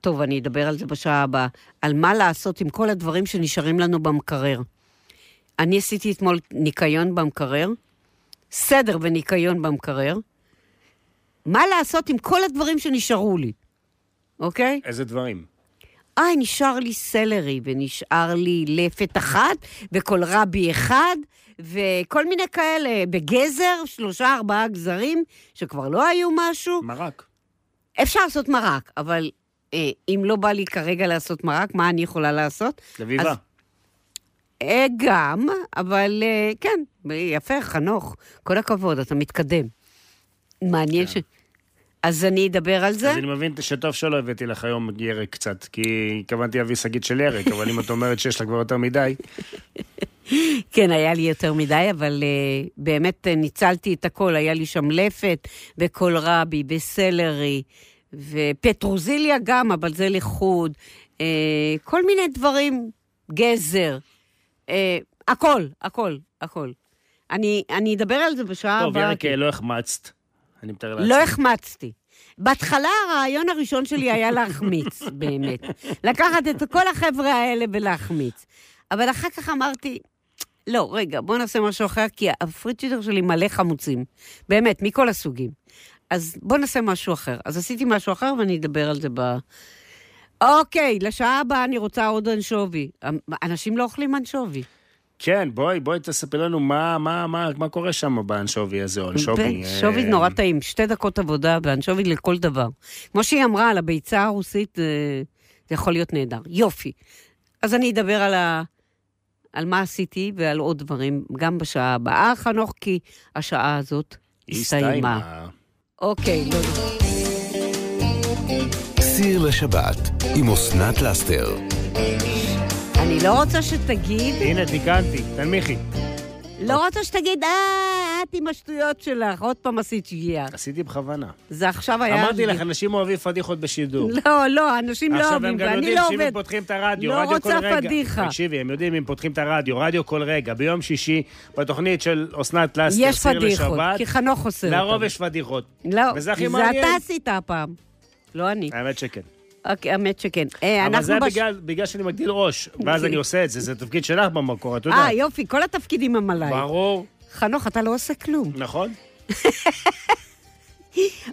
טוב, אני אדבר על זה בשעה הבאה, על מה לעשות עם כל הדברים שנשארים לנו במקרר. אני עשיתי אתמול ניקיון במקרר, סדר וניקיון במקרר. מה לעשות עם כל הדברים שנשארו לי, אוקיי? איזה דברים? איי, נשאר לי סלרי, ונשאר לי לפת אחת, וקולרבי אחד, וכל מיני כאלה, בגזר, שלושה, ארבעה גזרים, שכבר לא היו משהו. מרק. אפשר לעשות מרק, אבל אה, אם לא בא לי כרגע לעשות מרק, מה אני יכולה לעשות? לביבה. אז- אה, גם, אבל אה, כן, יפה, חנוך, כל הכבוד, אתה מתקדם. מעניין ש... אז אני אדבר על זה. כן. אז אני מבין שטוב שלא הבאתי לך היום ירק קצת, כי התכוונתי להביא שקית של ירק, אבל אם את אומרת שיש לה כבר יותר מדי, כן, היה לי יותר מדי, אבל uh, באמת uh, ניצלתי את הכל. היה לי שם לפת, וקולרבי, וסלרי, ופטרוזיליה גם, אבל זה לחוד. Uh, כל מיני דברים, גזר. Uh, הכל, הכל, הכל. אני, אני אדבר על זה בשעה טוב, הבאה. ירק כי- אה, לא החמצת. אני מתאר לעצמי. לא החמצתי. בהתחלה הרעיון הראשון שלי היה להחמיץ, באמת. לקחת את כל החבר'ה האלה ולהחמיץ. אבל אחר כך אמרתי, לא, רגע, בוא נעשה משהו אחר, כי הפריצ'יטר שלי מלא חמוצים. באמת, מכל הסוגים. אז בוא נעשה משהו אחר. אז עשיתי משהו אחר ואני אדבר על זה ב... אוקיי, לשעה הבאה אני רוצה עוד אנשובי. אנשים לא אוכלים אנשובי. כן, בואי, בואי תספר לנו מה, מה, מה, מה קורה שם באנשובי הזה, או אנשובי. שובי אה, נורא טעים, שתי דקות עבודה ואנשובי לכל דבר. כמו שהיא אמרה על הביצה הרוסית, זה, זה יכול להיות נהדר. יופי. אז אני אדבר על, ה, על מה עשיתי ועל עוד דברים, גם בשעה הבאה, חנוך, כי השעה הזאת הסתיימה. הסתיימה. אוקיי, לא, לא. סיר לשבת עם אסנת לאסתר. אני לא רוצה שתגיד, הנה, תיקנתי, תנמיכי. לא רוצה שתגיד, אה, את עם השטויות שלך, עוד פעם עשית שגיאה. עשיתי בכוונה. זה עכשיו היה... אמרתי לך, אנשים אוהבים פדיחות בשידור. לא, לא, אנשים לא עכשיו אוהבים, הם גם ואני יודעים לא שאם הם עובד. פותחים את הרדיו, לא רדיו רוצה כל רגע. פדיחה. תקשיבי, הם יודעים אם פותחים את הרדיו, רדיו כל רגע, ביום שישי, בתוכנית של אסנת לסטר, יש פדיחות, כי חנוך עושה לרוב אותם. יש פדיחות. לא, זה. אתה עשית הפעם, לא אני. האמת שכן. אוקיי, האמת שכן. אה, אבל זה בש- בגלל- בגלל שאני מגדיל ראש, ואז אני עושה את זה, זה תפקיד שלך במקור, את יודעת. אה, יופי, כל התפקידים הם עליי. ברור, חנוך, אתה לא עושה כלום. נכון?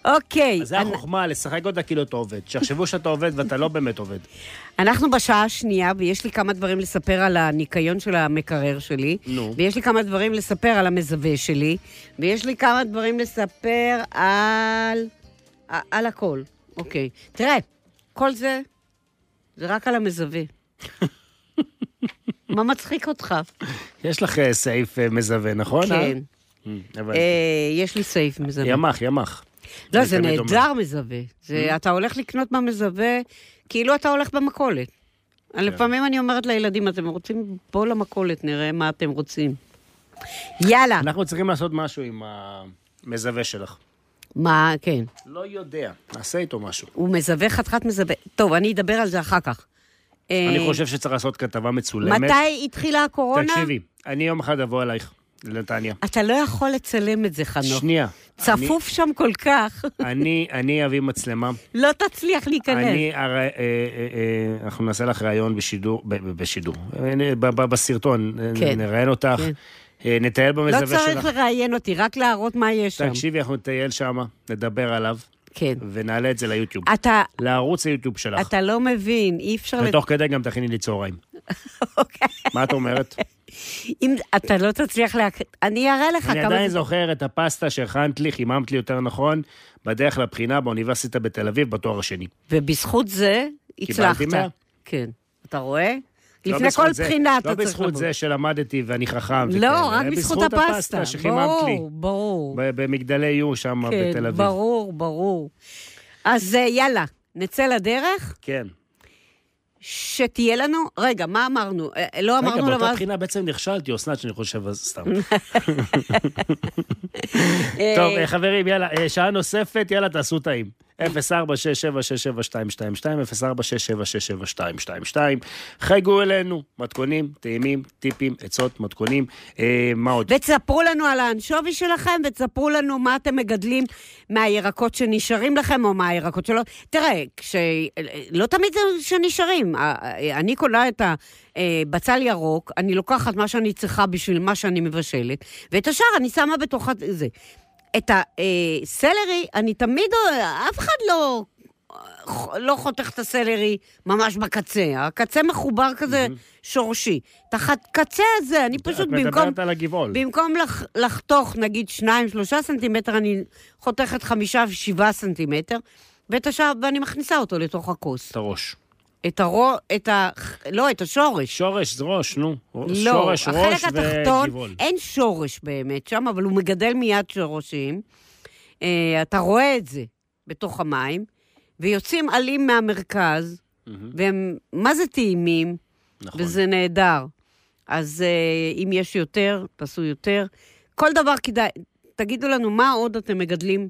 אוקיי, אז זה אנ- החוכמה, לשחק אותה כאילו אתה עובד. שיחשבו שאתה עובד ואתה לא באמת עובד. אנחנו בשעה השנייה, ויש לי כמה דברים לספר על הניקיון של המקרר שלי. נו. ויש לי כמה דברים לספר על המזווה שלי. ויש לי כמה דברים לספר על... על הכל. אוקיי. תראה, כל זה, זה רק על המזווה. מה מצחיק אותך? יש לך אה, סעיף אה, מזווה, נכון? אה? כן. יש לי סעיף מזווה. ימ"ח, ימ"ח. לא, זה. Mm-hmm. נהדר מזווה. זה, אתה הולך לקנות במזווה, כאילו אתה הולך במכולת. כן. לפעמים אני אומרת לילדים, אתם רוצים? בואו למכולת, נראה מה אתם רוצים. יאללה. אנחנו צריכים לעשות משהו עם המזווה שלך. מה, כן. לא יודע, נעשה איתו משהו. הוא מזווה חתיכת מזווה. טוב, אני אדבר על זה אחר כך. אני אה, חושב שצריך לעשות כתבה מצולמת. מתי התחילה הקורונה? תקשיבי, אני יום אחד אבוא אלייך. לנתניה. אתה לא יכול לצלם את זה, חנוך. שנייה. צפוף שם כל כך, אני, אני, אני אביא מצלמה. לא תצליח להיכנס. אני, הרי, אה, אה, אה, אנחנו נעשה לך ראיון בשידור, ב- בשידור, אה, ב- ב- בסרטון, אה, כן. נראיין אותך, כן. אה, נטייל לא במזווה צריך שלך. לראיין אותי, רק להראות מה יש שם. תקשיבי, אנחנו נטייל שם, נדבר עליו, כן. ונעלה את זה ליוטיוב. אתה, לערוץ היוטיוב שלך. אתה לא מבין, אי אפשר... לת- ותוך כדי גם תכיני לי צהריים. אוקיי. מה את אומרת? אם אתה לא תצליח לה... אני אראה לך אני כמה... עדיין זה- זוכר את הפסטה שהכנת לי, חיממת לי יותר נכון, בדרך לבחינה באוניברסיטה בתל אביב בתואר השני. ובזכות זה הצלחת. קיבלתי מאה. כן. אתה רואה? לא לפני בזכות כל בחינה אתה לא צריך בזכות לבוא. זה שלמדתי ואני חכם. לא, וכאלה, רק בזכות הפסטה. ברור, ברור. במגדלי יו שם כן, בתל אביב. ברור, ברור. אז אה, יאללה, נצא לדרך, כן. שתהיה לנו... רגע, מה אמרנו? אה, לא רגע, אמרנו באותה למה... בחינה בעצם נכשלתי, אסנת, שאני חושב, אז סתם. אה, טוב, אה, חברים, יאללה, אה, שעה נוספת, יאללה, תעשו טעים. 0467672222, 0467676222. חייגו אלינו, מתכונים, טעימים, טיפים, עצות, מתכונים. אה, מה עוד? ותספרו לנו על האנשובי שלכם, ותספרו לנו מה אתם מגדלים מהירקות שנשארים לכם, או מהירקות שלא. תראה, כש... לא תמיד זה שנשארים. אה, אני קונה את הבצל ירוק, אני לוקחת מה שאני צריכה בשביל מה שאני מבשלת, ואת השאר אני שמה בתוך זה. את הסלרי, אני תמיד, אף אחד לא, לא חותך את הסלרי ממש בקצה. הקצה מחובר כזה שורשי. את הקצה הזה, אני פשוט את במקום... מדברת על הגבעול. במקום לח, לחתוך נגיד שניים, שלושה סנטימטר, אני חותכת חמישה, שבעה סנטימטר, ואת השאר, ואני מכניסה אותו לתוך הכוס. את הראש. את הרו... את ה... לא, את השורש. שורש זה ראש, נו. לא, שורש, החלק ראש התחתון, וגבעול. אין שורש באמת שם, אבל הוא מגדל מיד שורשים. אה, אתה רואה את זה בתוך המים, ויוצאים עלים מהמרכז, והם מה זה טעימים, נכון. וזה נהדר. אז אה, אם יש יותר, תעשו יותר. כל דבר כדאי, תגידו לנו מה עוד אתם מגדלים.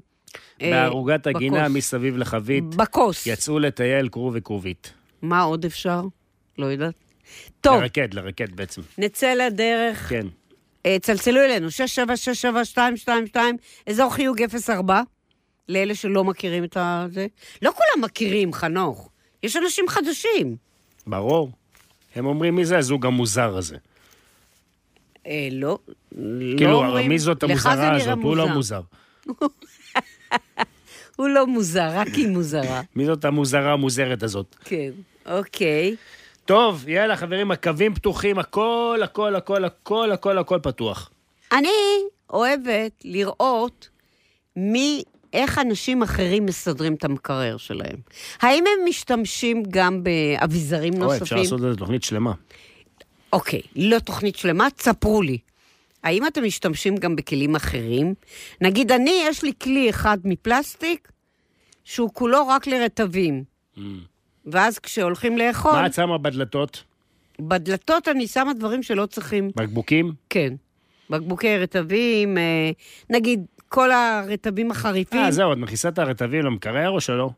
אה, בערוגת הגינה. מסביב לחבית, בכוס. יצאו לטייל כרוב וכרובית. מה עוד אפשר? לא יודעת. טוב, לרקד, לרקד בעצם. נצא לדרך. כן. אה, צלצלו אלינו, 6767222, אזור חיוג 04, לאלה שלא מכירים את זה. לא כולם מכירים, חנוך. יש אנשים חדשים. ברור. הם אומרים מי זה הזוג המוזר הזה. אה, לא, לא כאילו, אומרים... מי זאת המוזרה הזאת? הוא לא מוזר. מוזר. הוא לא מוזר, רק היא מוזרה. מי זאת המוזרה המוזרת הזאת? כן, אוקיי. טוב, יאללה, חברים, הקווים פתוחים, הכל, הכל, הכל, הכל, הכל, הכל פתוח. אני אוהבת לראות מי, איך אנשים אחרים מסדרים את המקרר שלהם. האם הם משתמשים גם באביזרים אוי, נוספים? אפשר לעשות לזה תוכנית שלמה. אוקיי, לא תוכנית שלמה, תספרו לי. האם אתם משתמשים גם בכלים אחרים? נגיד, אני, יש לי כלי אחד מפלסטיק, שהוא כולו רק לרטבים. ואז כשהולכים לאכול, מה את שמה בדלתות? בדלתות אני שמה דברים שלא צריכים, בקבוקים? כן. בקבוקי רטבים, אה, נגיד, כל הרטבים החריפים. אה, זהו, את מכניסה את הרטבים למקרר או שלא?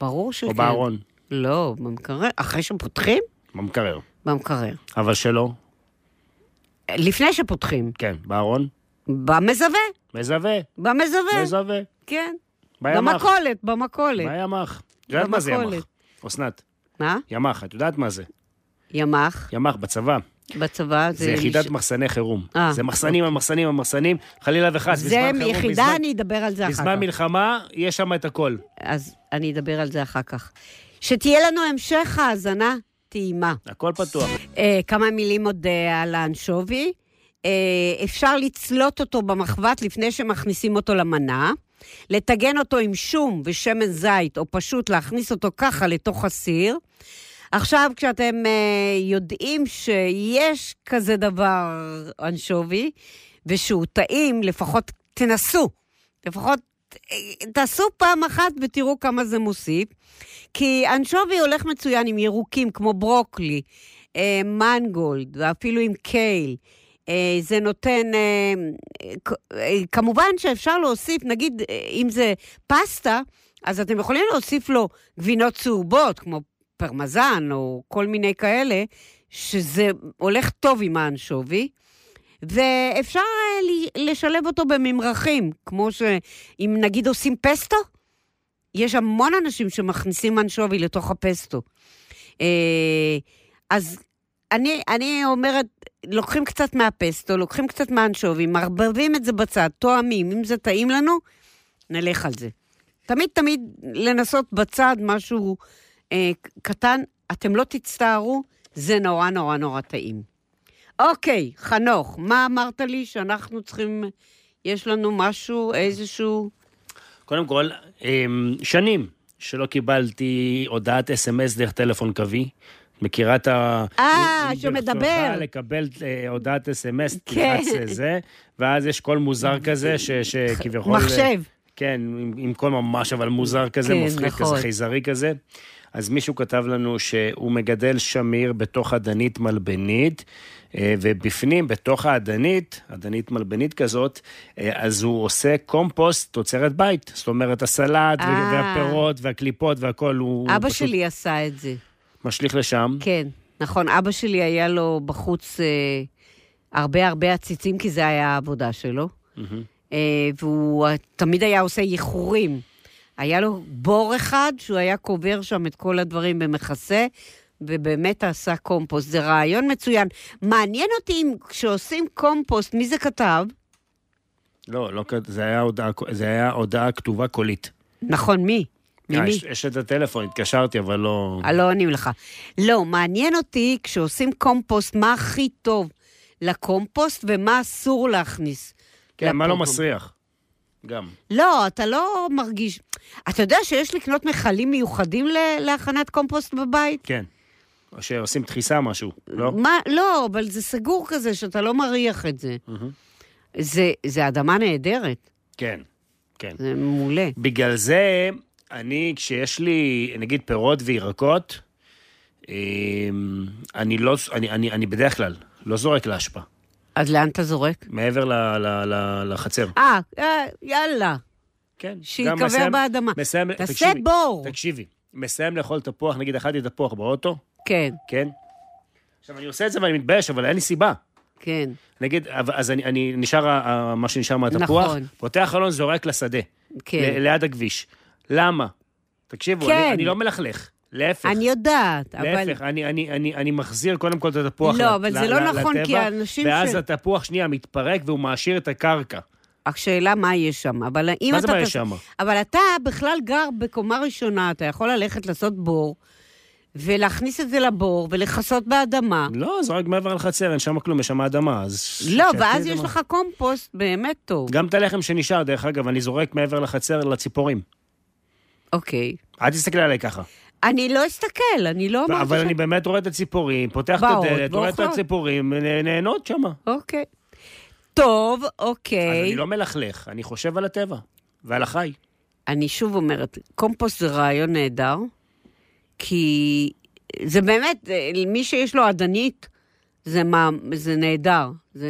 ברור שכן. או בארון? לא, במקרר. אחרי שפותחים? במקרר. במקרר. אבל שלא? לפני שפותחים. כן, בארון? במזווה. מזווה, במזווה. מזווה. כן. בימ"ח. במכולת, במכולת. בימ"ח. את יודעת מה זה. ימ"ח? אסנת, מה? ימ"ח, את יודעת מה זה? ימ"ח, ימ"ח בצבא. בצבא. זה יחידת מחסני חירום. אה, זה מחסנים, המחסנים, המחסנים, חלילה וחס, זה בזמן חירום, יחידה, בזמן- אני אדבר על זה אחר בזמן כך. מלחמה, יש שם את הכל. אז אני אדבר על זה אחר כך. שתהיה לנו המשך האזנה טעימה. הכל פתוח. אה, כמה מילים עוד אה, על האנשובי. אה, אפשר לצלוט אותו במחבת לפני שמכניסים אותו למנה, לטגן אותו עם שום ושמן זית, או פשוט להכניס אותו ככה לתוך הסיר. עכשיו, כשאתם אה, יודעים שיש כזה דבר אנשובי, ושהוא טעים, לפחות תנסו. לפחות אה, תעשו פעם אחת ותראו כמה זה מוסיף. כי אנשובי הולך מצוין עם ירוקים כמו ברוקלי, אה, מנגולד, ואפילו עם קייל. אה, זה נותן, אה, אה, כמובן שאפשר להוסיף, נגיד, אם זה פסטה, אז אתם יכולים להוסיף לו גבינות צהובות, כמו פרמזן או כל מיני כאלה, שזה הולך טוב עם האנשובי. ואפשר לשלב אותו בממרחים, כמו שאם נגיד עושים פסטו, יש המון אנשים שמכניסים אנשובי לתוך הפסטו. אז אני, אני אומרת, לוקחים קצת מהפסטו, לוקחים קצת מהאנשובי, מערבבים את זה בצד, תואמים, אם זה טעים לנו, נלך על זה. תמיד תמיד לנסות בצד משהו אה, קטן, אתם לא תצטערו, זה נורא נורא נורא טעים. אוקיי, חנוך, מה אמרת לי שאנחנו צריכים, יש לנו משהו, איזשהו... קודם כל, אמ, שנים שלא קיבלתי הודעת אס.אם.אס דרך טלפון קווי. מכירה את ה... אה, שמדבר. ברצונך לקבל אה, הודעת אס.אם.אס, כן. תלחץ לזה, ואז יש קול מוזר כזה, ש- שכביכול... מחשב. כן, עם, עם קול ממש אבל מוזר כזה, כן, מפחיד נכון. כזה, חייזרי כזה. אז מישהו כתב לנו שהוא מגדל שמיר בתוך אדנית מלבנית, אה, ובפנים, בתוך האדנית, אדנית מלבנית כזאת, אה, אז הוא עושה קומפוסט תוצרת בית. זאת אומרת, הסלט אה. והפירות והקליפות והכול, הוא אבא פשוט שלי עשה את זה. משליך לשם. כן, נכון, אבא שלי היה לו בחוץ אה, הרבה הרבה עציצים, כי זה היה העבודה שלו. מהמם. אה, והוא תמיד היה עושה איחורים. היה לו בור אחד שהוא היה קובר שם את כל הדברים במכסה, ובאמת עשה קומפוסט. זה רעיון מצוין. מעניין אותי אם כשעושים קומפוסט, מי זה כתב? לא, לא, זה היה הודעה, זה היה הודעה כתובה קולית. נכון, מי? אה, ממי? יש, יש את הטלפון, התקשרתי, אבל לא... אה, לא עונים לך. לא, מעניין אותי כשעושים קומפוסט, מה הכי טוב לקומפוסט ומה אסור להכניס. כן, מה לא לפומפום. מסריח? גם. לא, אתה לא מרגיש... אתה יודע שיש לקנות מכלים מיוחדים ל- להכנת קומפוסט בבית? כן. או שעושים דחיסה משהו, לא? מה? לא, אבל זה סגור כזה שאתה לא מריח את זה. מהמם. זה, זה אדמה נהדרת, כן, כן. זה מעולה. בגלל זה, אני, כשיש לי, נגיד, פירות וירקות, אמ, אני לא, אני, אני, אני בדרך כלל לא זורק לאשפה, אז לאן אתה זורק? מעבר ל, ל, ל, לחצר. אה, אה, יאללה, כן. שייקבר באדמה. מסיים, תעשה תקשיבי, בור. תקשיבי, מסיים לאכול תפוח, נגיד אכלתי תפוח באוטו, כן, כן? עכשיו, אני עושה את זה ואני מתבייש, אבל אין לי סיבה. כן. נגיד, אז אני, אני נשאר, מה שנשאר מהתפוח, נכון. פותח חלון, זורק לשדה, כן. ל- ליד הכביש. למה? תקשיבו, כן. אני, אני לא מלכלך, להפך. אני יודעת, אבל... להפך, אני, אני, אני, אני מחזיר קודם כל את התפוח לא, ל- אבל ל- זה לא ל- נכון, לטבע, כי האנשים ואז ש- התפוח שנייה מתפרק והוא מעשיר את הקרקע. השאלה מה יש שם, אבל אם מה אתה... זה מה יש שם? אבל אתה בכלל גר בקומה ראשונה, אתה יכול ללכת לעשות בור, ולהכניס את זה לבור, ולכסות באדמה. לא, זה רק מעבר לחצר, אין שם כלום, יש שם אדמה, אז... לא, ואז יש מה- לך קומפוסט באמת טוב. גם את הלחם שנשאר, דרך אגב, אני זורק מעבר לחצר לציפורים. אוקיי. אל תסתכלי עליי ככה. אני לא אסתכל, אני לא אמרתי אבל ש... אני באמת רואה את הציפורים, פותח את הדלת, רואה את. הציפורים, נה- נהנות שמה. אוקיי. טוב, אז אוקיי. אני לא מלכלך, אני חושב על הטבע ועל החי. אני שוב אומרת, קומפוסט זה רעיון נהדר, כי זה באמת, אה, מי שיש לו אדנית, זה, מה, זה נהדר. זה...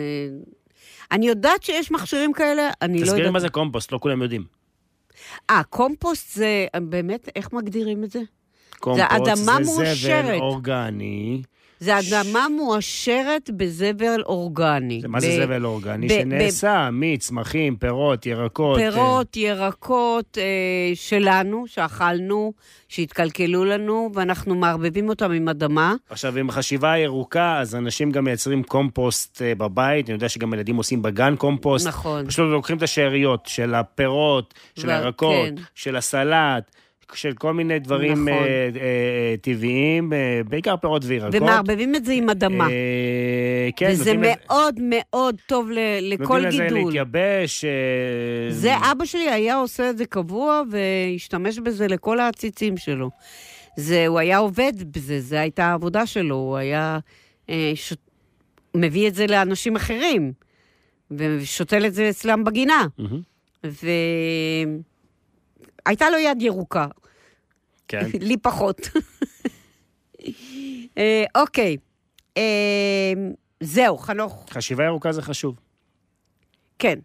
אני יודעת שיש מכשירים כאלה, אני לא יודעת... תסבירי מה זה קומפוסט, לא כולם יודעים. אה, קומפוסט זה, באמת, איך מגדירים את זה? קומפוסט אדמה זה זבל. אורגני. זה אדמה מועשרת בזבל אורגני. מה זה זבל אורגני? שנעשה מצמחים, פירות, ירקות. אה, פירות, ירקות אה, שלנו, שאכלנו, שהתקלקלו לנו, ואנחנו מערבבים אותם עם אדמה. עכשיו, עם חשיבה ירוקה, אז אנשים גם מייצרים קומפוסט אה, בבית. אני יודע שגם ילדים עושים בגן קומפוסט. נכון. פשוט לוקחים את השאריות של הפירות, של הירקות, כן. של הסלט, של כל מיני דברים נכון. אה, אה, טבעיים, אה, בעיקר פירות וירקות. ומערבבים את זה עם אדמה. אה, כן, וזה נותנים לזה- מאוד מאוד טוב ל- לכל נותנים לזה גידול. להתייבש. אה, זה אבא שלי היה עושה את זה קבוע, והשתמש בזה לכל העציצים שלו. זה, הוא היה עובד בזה, זו הייתה העבודה שלו, הוא היה אה, ש... מביא את זה לאנשים אחרים, ושותל את זה אצלם בגינה. מהמם. והייתה לו יד ירוקה, כן. לי פחות. אה, אוקיי, אה, זהו, חנוך, חשיבה ירוקה זה חשוב. כן.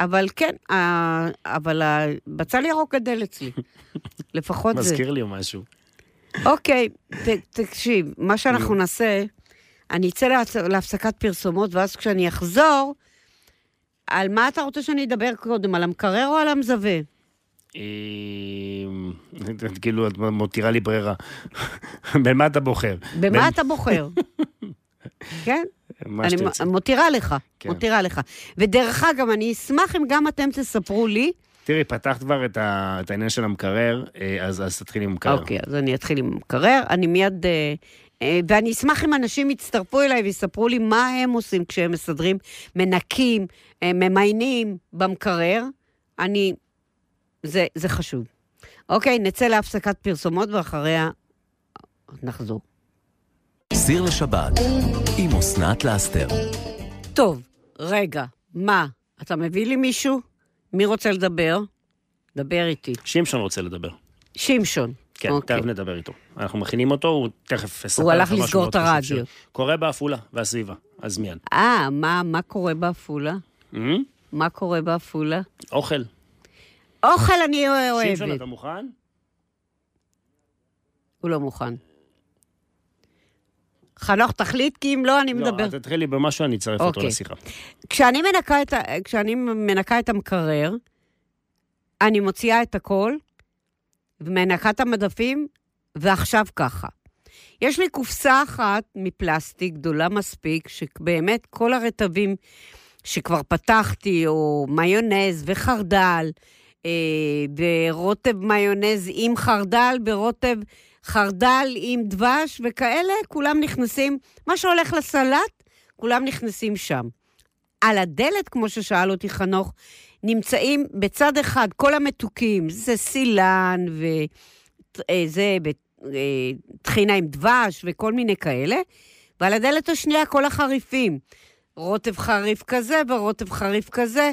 אבל כן, ה- אבל הבצל ירוק גדל אצלי. לפחות זה. מזכיר לי משהו. אוקיי, ת, תקשיב, מה שאנחנו נעשה, אני אצא להפס- להפסקת פרסומות, ואז כשאני אחזור, על מה אתה רוצה שאני אדבר קודם, על המקרר או על המזווה? אה, כאילו, את מותירה לי ברירה. במה אתה בוחר? במה אתה בוחר? כן? אני מותירה לך, כן. מותירה לך. ודרך אגב, אני אשמח אם גם אתם תספרו לי. תראי, פתחת כבר את ה- את העניין של המקרר, אה, אז אז תתחילי עם המקרר. אוקיי, אז אני אתחיל עם המקרר. אני מיד... אה, אה, ואני אשמח אם אנשים יצטרפו אליי ויספרו לי מה הם עושים כשהם מסדרים, מנקים, אה, ממיינים במקרר. אני... זה, זה חשוב. אוקיי, נצא להפסקת פרסומות ואחריה נחזור. סיר לשבת עם אסנת לאסתר. טוב, רגע, מה? אתה מביא לי מישהו? מי רוצה לדבר? דבר איתי. שמשון רוצה לדבר. שמשון. כן, אוקיי. תכף נדבר איתו. אנחנו מכינים אותו, הוא תכף יספר הוא לך הלך משהו לסגור מאוד את חשוב הרדיו. שקורה בעפולה והסביבה, אז מיד. אה, מה, מה קורה בעפולה? אה? מה קורה בעפולה? אוכל. אוכל אני שמשון, אוהבת. אתה מוכן? הוא לא מוכן. חנוך, תחליט, כי אם לא, אני מדבר. לא, תתחילי במשהו, אני אצרף אותו אוקיי. לשיחה. כשאני מנקה את. כשאני מנקה את המקרר, אני מוציאה את הכל, ומנקה את המדפים, ועכשיו ככה. יש לי קופסה אחת מפלסטיק, גדולה מספיק, שבאמת כל הרטבים שכבר פתחתי, או מיונז וחרדל, ברוטב מיונז עם חרדל, ברוטב חרדל עם דבש וכאלה, כולם נכנסים, מה שהולך לסלט, כולם נכנסים שם. על הדלת, כמו ששאל אותי חנוך, נמצאים בצד אחד כל המתוקים, זה סילן וזה, טחינה עם דבש וכל מיני כאלה, ועל הדלת השנייה כל החריפים. רוטב חריף כזה ורוטב חריף כזה.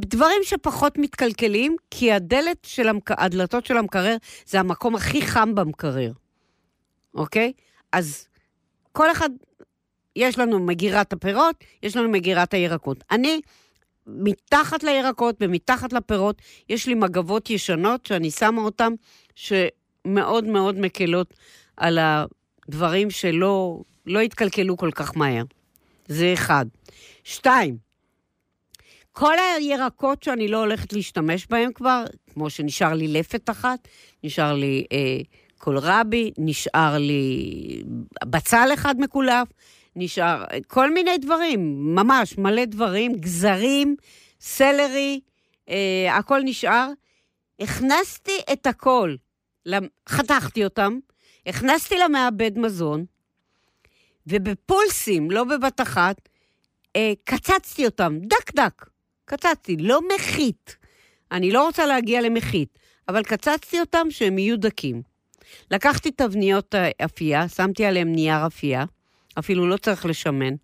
דברים שפחות מתקלקלים, כי הדלת של המק... הדלתות של המקרר זה המקום הכי חם במקרר, אוקיי? אז כל אחד, יש לנו מגירת הפירות, יש לנו מגירת הירקות. אני, מתחת לירקות ומתחת לפירות, יש לי מגבות ישנות שאני שמה אותן, שמאוד מאוד מקלות על הדברים שלא לא התקלקלו כל כך מהר. זה אחד. שתיים, כל הירקות שאני לא הולכת להשתמש בהם כבר, כמו שנשאר לי לפת אחת, נשאר לי אה, קולרבי, נשאר לי בצל אחד מקולף, נשאר כל מיני דברים, ממש מלא דברים, גזרים, סלרי, אה, הכל נשאר. הכנסתי את הכל, חתכתי אותם, הכנסתי למעבד מזון, ובפולסים, לא בבת אחת, אה, קצצתי אותם, דק דק. קצצתי, לא מחית. אני לא רוצה להגיע למחית, אבל קצצתי אותם שהם יהיו דקים. לקחתי תבניות אפייה, שמתי עליהם נייר אפייה, אפילו לא צריך לשמן.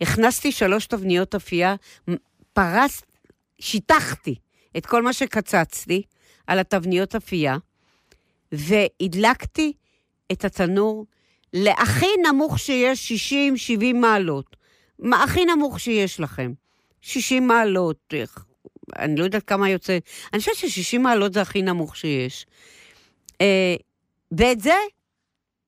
הכנסתי שלוש תבניות אפייה, פרס, שיטחתי את כל מה שקצצתי על התבניות אפייה, והדלקתי את התנור להכי נמוך שיש, 60-70 מעלות. מה הכי נמוך שיש לכם. 60 מעלות, אני לא יודעת כמה יוצא, אני חושבת ש-60 מעלות זה הכי נמוך שיש. אה, ואת זה,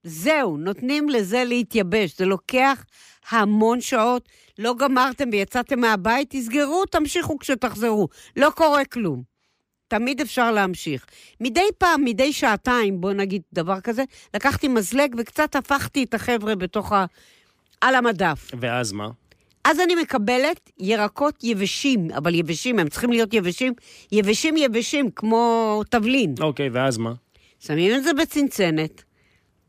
זהו, נותנים לזה להתייבש. זה לוקח המון שעות, לא גמרתם ויצאתם מהבית, תסגרו, תמשיכו כשתחזרו. לא קורה כלום. תמיד אפשר להמשיך. מדי פעם, מדי שעתיים, בוא נגיד דבר כזה, לקחתי מזלג וקצת הפכתי את החבר'ה בתוך ה... על המדף. ואז מה? אז אני מקבלת ירקות יבשים, אבל יבשים, הם צריכים להיות יבשים, יבשים יבשים, כמו תבלין. אוקיי, ואז מה? שמים את זה בצנצנת,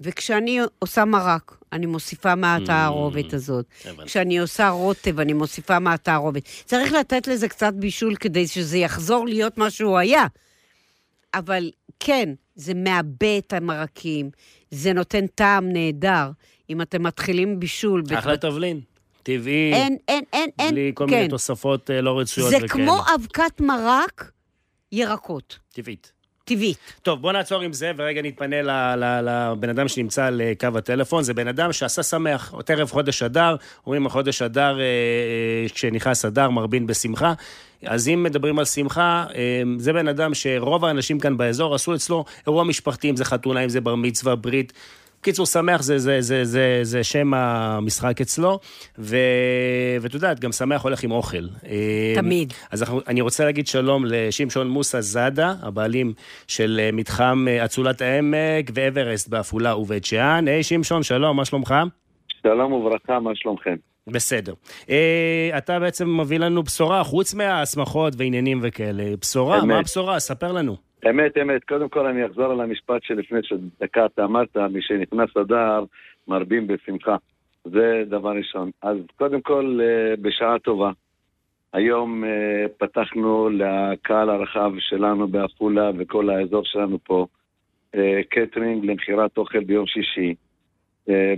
וכשאני עושה מרק, אני מוסיפה מהתערובת הזאת. הבנתי. כשאני עושה רוטב, אני מוסיפה מהתערובת. צריך לתת לזה קצת בישול כדי שזה יחזור להיות מה שהוא היה. אבל כן, זה מעבה את המרקים, זה נותן טעם נהדר. אם אתם מתחילים בישול... בת- אחלה תבלין. טבעי, אין, אין, אין, אין. בלי כל כן. מיני תוספות אה, לא רצויות זה וכאלה. כמו אבקת מרק ירקות, טבעית. טבעית. טוב, בוא נעצור עם זה, ורגע נתפנה לבן אדם שנמצא על אה, קו הטלפון. זה בן אדם שעשה שמח, עוד ערב חודש אדר, אומרים החודש אדר, אה, כשנכנס אדר, מרבין בשמחה. אז אם מדברים על שמחה, זה בן אדם שרוב האנשים כאן באזור עשו אצלו אירוע משפחתי, אם זה חתונה, אם זה בר מצווה, ברית. קיצור, שמח זה, זה, זה, זה, זה שם המשחק אצלו, ו, ואת יודעת, גם שמח הולך עם אוכל. תמיד. אז אנחנו, אני רוצה להגיד שלום לשמשון מוסא זאדה, הבעלים של אה, מתחם אה, אצולת העמק ואברסט בעפולה ובית שאן. היי שמשון, שלום, מה שלומך? שלום וברכה, מה שלומכם? בסדר. אה, אתה בעצם מביא לנו בשורה, חוץ מההסמכות ועניינים וכאלה. בשורה, אמת. מה הבשורה? ספר לנו. אמת, אמת. קודם כל אני אחזור על המשפט שלפני שדקה אתה אמרת, משנכנס אדר, מרבים בשמחה. זה דבר ראשון. אז קודם כל, אה, בשעה טובה. היום אה, פתחנו לקהל הרחב שלנו בעפולה וכל האזור שלנו פה, אה, קטרינג למכירת אוכל ביום שישי,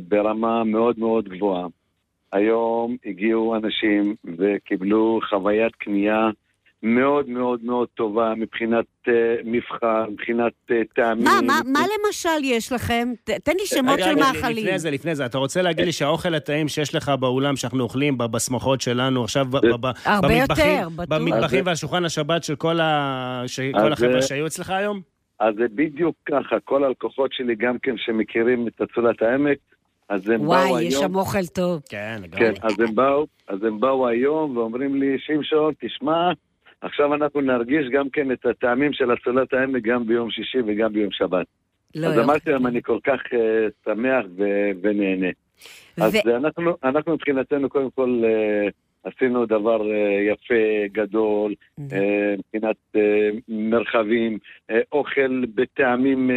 ברמה מאוד מאוד גבוהה. היום הגיעו אנשים וקיבלו חוויית קנייה מאוד מאוד מאוד טובה מבחינת uh, מבחר, מבחינת uh, טעמים. מה, מה, מה למשל יש לכם? ת- תן לי שמות רגע, של מאכלים. לפני זה, לפני זה, אתה רוצה להגיד לי שהאוכל הטעים שיש לך באולם, שאנחנו אוכלים בשמחות שלנו, עכשיו ב- ב- ב- הרבה במטבחים- יותר, בטוח. במטבחים ועל השבת של כל החבר'ה שהיו אצלך היום? אז זה בדיוק ככה, כל הלקוחות שלי גם כן שמכירים את אצולת העמק, אז הם באו וואי, יש היום, שם אוכל טוב. כן, כן, לגמרי. אז הם באו, אז הם באו היום ואומרים לי, שמשון, תשמע, עכשיו אנחנו נרגיש גם כן את הטעמים של אצולת העמק גם ביום שישי וגם ביום שבת. לא אז. אמרתי להם, אני כל כך uh, שמח ו- ונהנה. אז ו- אנחנו, אנחנו מבחינתנו קודם כל אה, עשינו דבר אה, יפה, גדול, אה, מבחינת אה, מרחבים, אה, אוכל בטעמים, אה,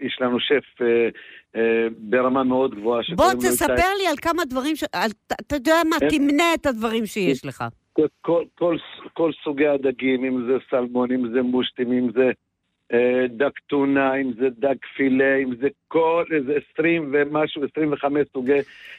יש לנו שף אה, אה, ברמה מאוד גבוהה. בוא תספר. לי על כמה דברים, ש- על- אתה יודע מה, כן. תמנה את הדברים שיש לך. כל, כל, כל, כל סוגי הדגים, אם זה סלמון, אם זה מושטים, אם זה אה, דג טונה, אם זה דג פילה, אם זה כל איזה 20 ומשהו, 25 סוגי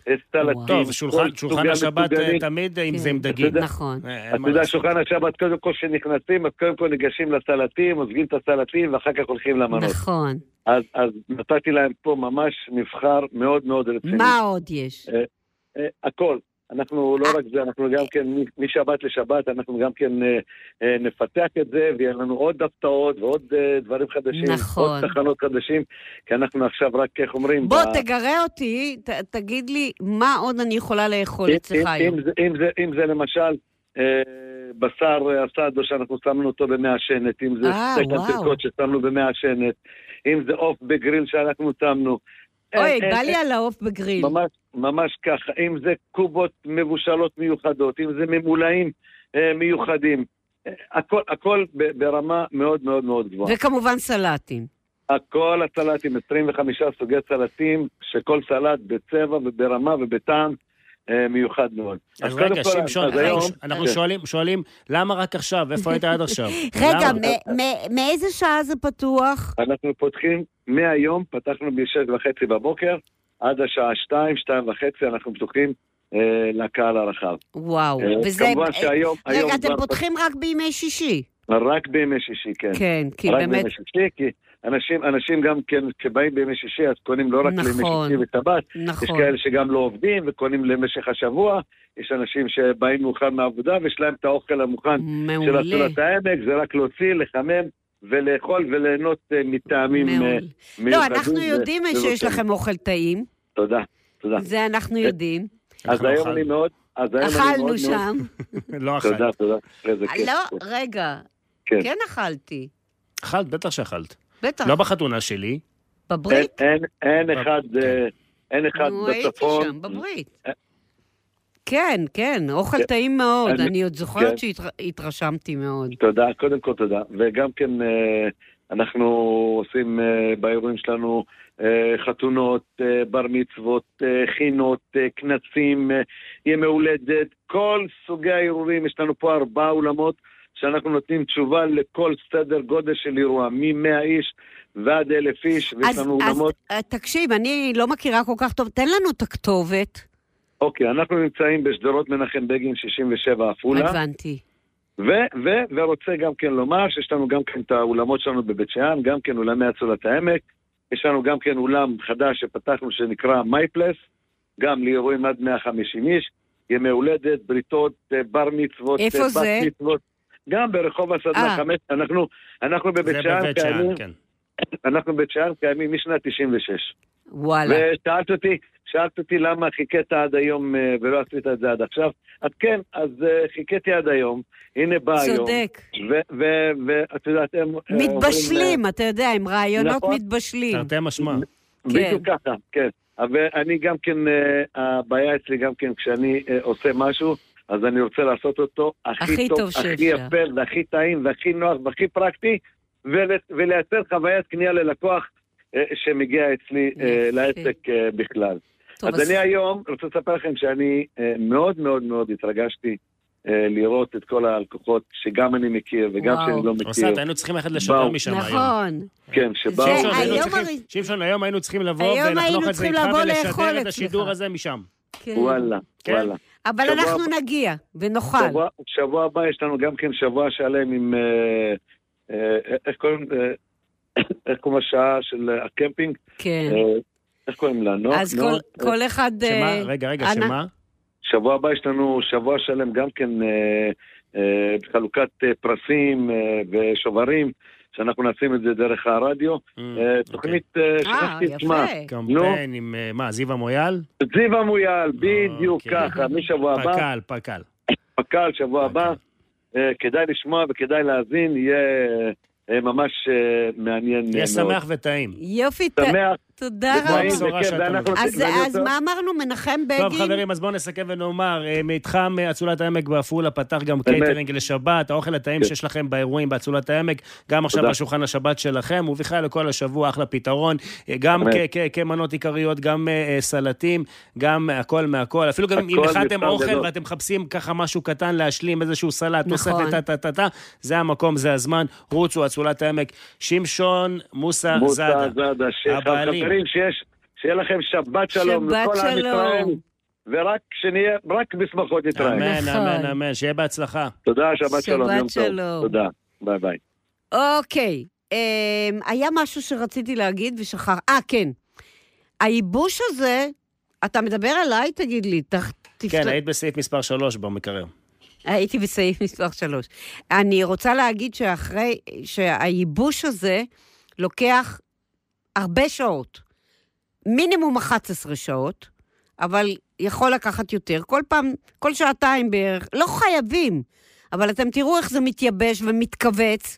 אה, סלטים. טוב, שולחן- כל שולחן השבת אה, המטוגנים. תמיד אם כן. זה עם דגים. יודע- נכון. אה, אתה יודע, לעשות. שולחן השבת, קודם כל כשנכנסים, אז קודם כל ניגשים לסלטים, עוזבים את הסלטים, ואחר כך הולכים למנות. נכון. אז, אז נתתי להם פה ממש מבחר מאוד מאוד רציני. מה עוד יש? אה, הכל. אנחנו לא רק זה, אנחנו גם כן, משבת לשבת, אנחנו גם כן אה, אה, נפתח את זה, ויהיה לנו עוד הפתעות ועוד אה, דברים חדשים. נכון. עוד תחנות חדשים, כי אנחנו עכשיו רק, איך אומרים... בוא, ב- תגרה אותי, ת- תגיד לי, מה עוד אני יכולה לאכול אם- אצלך אם- היום? אם אם זה- אם זה למשל בשר אסדו שאנחנו שמנו אותו במעשנת, אם זה סטייק. אנטריקוט ששמנו במעשנת, אם זה עוף בגריל שאנחנו שמנו. אוי, אין- בא לי על העוף בגריל. ממש, ממש ככה, אם זה קובות מבושלות מיוחדות, אם זה ממולאים אה, מיוחדים, אה, הכל, הכל ברמה מאוד מאוד מאוד גבוהה. וכמובן סלטים. הכל הסלטים, 25 סוגי סלטים, שכל סלט בצבע וברמה ובטעם אה, מיוחד מאוד. אז קודם רגע, שמשון, אז אנחנו כן. שואלים, שואלים, למה רק עכשיו? איפה היית עד עכשיו? רגע, מאיזה שעה זה פתוח? אנחנו פותחים, מהיום פתחנו בשש וחצי בבוקר, עד השעה שתיים, שתיים וחצי, אנחנו פתוחים אה, לקהל הרחב. וואו. אה, וזה... כמובן שהיום... היום רגע, אתם פותחים רק בימי שישי. רק בימי שישי, כן. כן, כי רק באמת... בימי שישי, כי אנשים, אנשים גם כן, כשבאים בימי שישי, אז קונים לא רק נכון. לימי שישי ושבת, יש נכון. כאלה שגם לא עובדים וקונים למשך השבוע, יש אנשים שבאים מאוחר מהעבודה ויש להם את האוכל המוכן של מעולה. אצולת העמק, זה רק להוציא, לחמם ולאכול וליהנות אה, מטעמים אה, מעולה. מיוחדים. לא, אנחנו ו- יודעים שיש ומותאמים. לכם אוכל טעים. תודה, תודה. זה אנחנו יודעים. אז היום. אני מאוד... אכלנו מאוד- שם. לא אכלת. תודה, תודה. לא, רגע. כן. כן אכלתי. אכלת, בטח שאכלת. בטח. לא בחתונה שלי. אין- בברית? אין- אין אחד כן. אה, אין אחד נו, הייתי בצפון. שם, בברית. אה. כן, כן, אוכל כן. טעים מאוד. אני- אני עוד זוכרת כן. שהתרשמתי מאוד. תודה, קודם כל תודה. וגם כן, אה, אנחנו עושים אה, באירועים שלנו אה, חתונות, אה, בר מצוות, אה, חינות, אה, כנסים, אה, ימי הולדת, כל סוגי האירועים. יש לנו פה ארבעה אולמות שאנחנו נותנים תשובה לכל סדר גודל של אירוע, מ-100 איש ועד אלף איש, ויש אז, לנו אז אולמות. אה, תקשיב, אני לא מכירה כל כך טוב, תן לנו את הכתובת. אוקיי, אנחנו נמצאים בשדרות מנחם בגין 67 עפולה. הבנתי. ו- ו- ורוצה גם כן לומר שיש לנו גם כן את האולמות שלנו בבית שאן, גם כן אולמי אצולת העמק. יש לנו גם כן אולם חדש שפתחנו שנקרא מייפלס, גם לאירועים עד 150 איש, ימי הולדת, בריתות, אה, בר מצוות, איפה אה, בת זה? מצוות. גם ברחוב הסדנה אה. 5, אנחנו, אנחנו בבית שאן קיימים, כן. אנחנו בבית שאן קיימים משנת 96. וואלה. ושאלת אותי, שאלת אותי למה חיכית עד היום אה, ולא עשית את זה עד עכשיו. אז כן, אז אה, חיכיתי עד היום, הנה בא היום. צודק. ואת יודעת, הם... אה, מתבשלים, אתה יודע, עם רעיונות נכון. מתבשלים. תרתי משמע. אומרים, בדיוק ככה, כן. אבל אני גם כן, אה, הבעיה אצלי גם כן, כשאני אה, עושה משהו, אז אני רוצה לעשות אותו הכי הכי טוב, טוב הכי. יפה, והכי טעים, והכי נוח, והכי פרקטי, ול- ולייצר חוויית קנייה ללקוח אה, שמגיע אצלי אה. לעסק אה, בכלל. טוב, אז אני היום רוצה לספר לכם שאני אה, מאוד מאוד מאוד התרגשתי לראות את כל הלקוחות שגם אני מכיר וגם וואו. שאני לא מכיר. אוסנת, היינו צריכים ללכת לשדר. משם היום. נכון. כן, שבאו... שמשון, היום היינו צריכים לבוא ולחנוך את זה איתך ולשדר את. השידור הזה משם. כן. וואלה, כן. וואלה. אבל שבוע אנחנו הבא- נגיע, ונאכל. שבוע, שבוע הבא יש לנו גם כן שבוע שלם עם... אה, אה, איך קוראים... אה, איך קוראים לשעה של הקמפינג? כן. אה, איך קוראים לה? נו? אז נו? כל- כל אחד... שמה? אה, רגע, רגע, אנא. שמה? שבוע הבא יש לנו שבוע שלם גם כן אה, אה, בחלוקת אה, פרסים אה, ושוברים, שאנחנו נשים את זה דרך הרדיו. Mm, אה, אוקיי. תוכנית אה, אה, שכחתי את שמה. קמפיין עם, מה, זיו המויאל? זיו המויאל, בדיוק אוקיי. ככה, משבוע הבא, פק"ל, פק"ל. פק"ל שבוע הבא. כדאי לשמוע וכדאי להאזין, יהיה ממש מעניין אה, יהיה מאוד. שמח וטעים. יופי, ת- שמח, תודה רבה. מביא. אז מה אמרנו? מנחם טוב, בגין? חברים, אז בואו נסכם ונאמר, אה, מתחם אה, אצולת העמק בעפולה פתח גם. קייטרינג לשבת, האוכל הטעים כן. שיש לכם באירועים באצולת העמק, גם עכשיו תודה. בשולחן השבת שלכם, ובכלל לכל השבוע, אחלה פתרון, אה, גם כמנות עיקריות, גם סלטים, גם הכל מהכל, אפילו גם אם הכנתם אוכל. ואתם מחפשים ככה משהו קטן להשלים, איזשהו סלט, נכון. תוספת, טה-טה-טה, זה המקום, זה הזמן, רוצו, אצולת העמק. שמשון מוסא זאדה. זאדה, הבעלים. חברים, שיש, שיהיה לכם שבת שלום שבת לכל עם ישראל, שלום. ורק שנהיה, רק בשמחות נתראה. אמן, נכון. אמן, אמן, שיהיה בהצלחה. תודה, שבת שבת שלום, יום טוב. שלום. תודה, ביי ביי. אוקיי. אמ, היה משהו שרציתי להגיד ושכח... אה, כן. הייבוש הזה, אתה מדבר עליי? תגיד לי. כן, היית בסעיף מספר 3 במקרר. הייתי בסעיף מספר 3. אני רוצה להגיד שאחרי, שהייבוש הזה לוקח הרבה שעות. מינימום 11 שעות, אבל יכול לקחת יותר. כל פעם, כל שעתיים בערך, לא חייבים, אבל אתם תראו איך זה מתייבש ומתכווץ.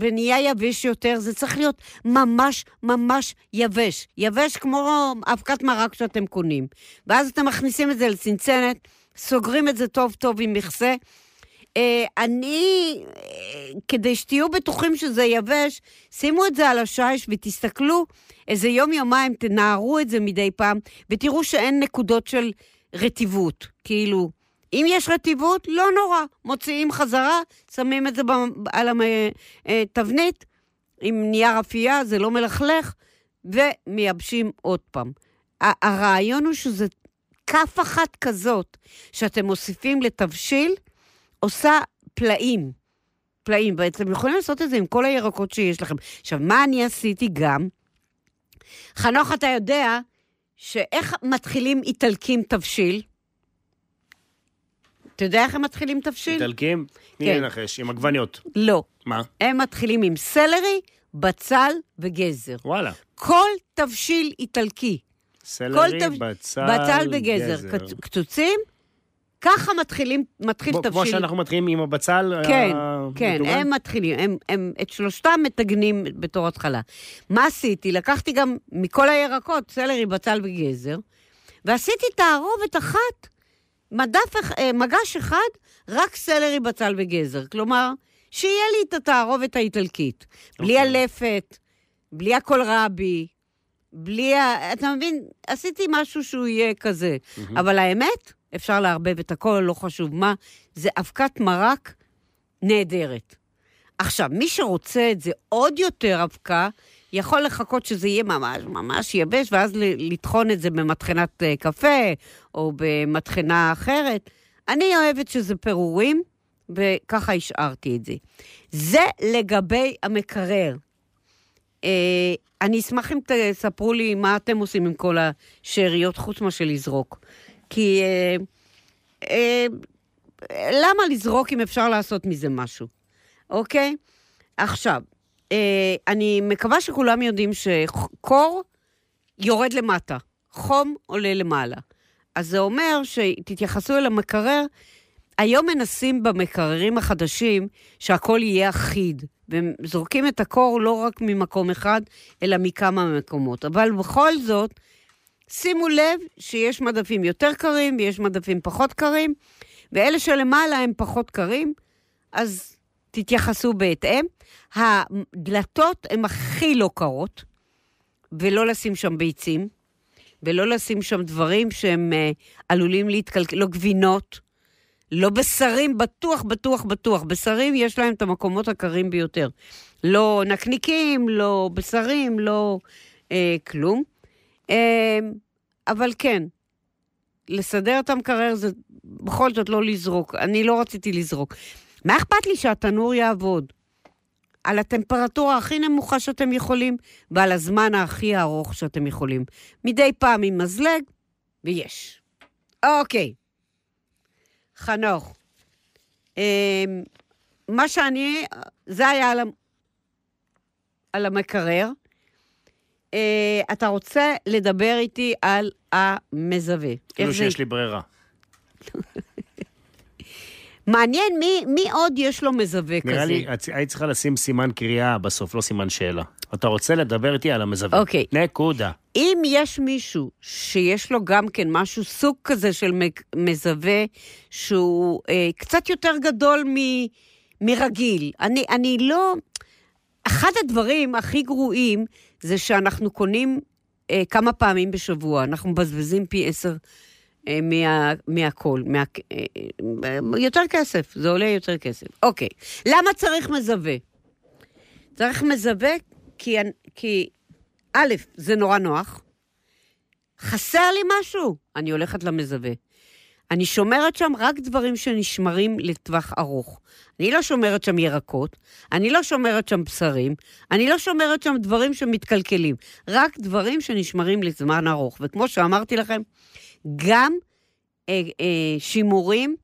ונהיה יבש יותר, זה צריך להיות ממש ממש יבש. יבש כמו אבקת מרק שאתם קונים. ואז אתם מכניסים את זה לצנצנת, סוגרים את זה טוב טוב עם מכסה. אה, אני, אה, כדי שתהיו בטוחים שזה יבש, שימו את זה על השיש ותסתכלו איזה יום-יומיים, תנערו את זה מדי פעם, ותראו שאין נקודות של רטיבות. כאילו, אם יש רטיבות, לא נורא, מוציאים חזרה, שמים את זה על התבנית עם נייר אפייה, זה לא מלכלך, ומייבשים עוד פעם. הרעיון הוא שזה כף אחת כזאת שאתם מוסיפים לתבשיל, עושה פלאים. פלאים, ואתם יכולים לעשות את זה עם כל הירקות שיש לכם. עכשיו, מה אני עשיתי גם? חנוך, אתה יודע שאיך מתחילים איטלקים תבשיל? אתה יודע איך הם מתחילים תבשיל? איטלקים? תני כן. לנחש, עם עגבניות. לא. מה? הם מתחילים עם סלרי, בצל וגזר. וואלה. כל תבשיל איטלקי, סלרי, תב- בצל, בצל וגזר, קצ- קצוצים, ככה מתחילים, מתחיל כמו- כמו תבשיל. שאנחנו מתחילים עם הבצל כן, המטוגן? כן, הם מתחילים, הם, הם את שלושתם מתגנים בתור התחלה. מה עשיתי? לקחתי גם מכל הירקות, סלרי, בצל וגזר, ועשיתי תערובת אחת, מדף, אה, מגש אחד, רק סלרי, בצל וגזר. כלומר, שיהיה לי את התערובת האיטלקית. בלי אוקיי. הלפת, בלי הקולרבי, בלי ה... אתה מבין? עשיתי משהו שהוא יהיה כזה. אבל האמת, אפשר לערבב את הכל, לא חשוב מה, זה אבקת מרק נהדרת. עכשיו, מי שרוצה את זה עוד יותר אבקה, יכול לחכות שזה יהיה ממש ממש יבש, ואז לטחון את זה במטחנת אה, קפה, או במטחנה אחרת. אני אוהבת שזה פירורים, וככה השארתי את זה. זה לגבי המקרר. אה, אני אשמח אם תספרו לי מה אתם עושים עם כל השאריות, חוץ מאשר לזרוק. כי אה, אה, למה לזרוק אם אפשר לעשות מזה משהו, אוקיי? עכשיו, אה, אני מקווה שכולם יודעים שקור יורד למטה. חום עולה למעלה. אז זה אומר שתתייחסו אל המקרר, היום מנסים במקררים החדשים שהכל יהיה אחיד, והם זורקים את הקור לא רק ממקום אחד, אלא מכמה מקומות. אבל בכל זאת, שימו לב שיש מדפים יותר קרים ויש מדפים פחות קרים, ואלה שלמעלה הם פחות קרים, אז תתייחסו בהתאם. הדלתות הן הכי לא קרות, ולא לשים שם ביצים, ולא לשים שם דברים שהם uh, עלולים להתקלקל, לא גבינות, לא בשרים, בטוח, בטוח, בטוח. בשרים יש להם את המקומות הקרים ביותר. לא נקניקים, לא בשרים, לא uh, כלום. Uh, אבל כן, לסדר את המקרר זה בכל זאת לא לזרוק. אני לא רציתי לזרוק. מה אכפת לי שהתנור יעבוד? על הטמפרטורה הכי נמוכה שאתם יכולים, ועל הזמן הכי ארוך שאתם יכולים. מדי פעם עם מזלג, ויש. אוקיי. חנוך, אה, מה שאני, זה היה על, על המקרר. אה, אתה רוצה לדבר איתי על המזווה. כאילו שיש לי ברירה. מעניין מי, מי עוד יש לו מזווה כזה. נראה לי, היית צריכה לשים סימן קריאה בסוף, לא סימן שאלה. אתה רוצה לדבר איתי על המזווה. אוקיי. נקודה. אם יש מישהו שיש לו גם כן משהו, סוג כזה של מזווה, שהוא אה, קצת יותר גדול מ, מרגיל, אני, אני לא... אחד הדברים הכי גרועים זה שאנחנו קונים אה, כמה פעמים בשבוע, אנחנו מבזבזים פי עשר אה, מה, מהכל, מה, אה, יותר כסף, זה עולה יותר כסף. אוקיי, למה צריך מזווה? צריך מזווה כי, כי א', זה נורא נוח. חסר לי משהו, אני הולכת למזווה. אני שומרת שם רק דברים שנשמרים לטווח ארוך. אני לא שומרת שם ירקות, אני לא שומרת שם בשרים, אני לא שומרת שם דברים שמתקלקלים, רק דברים שנשמרים לזמן ארוך. וכמו שאמרתי לכם, גם אה, אה, שימורים,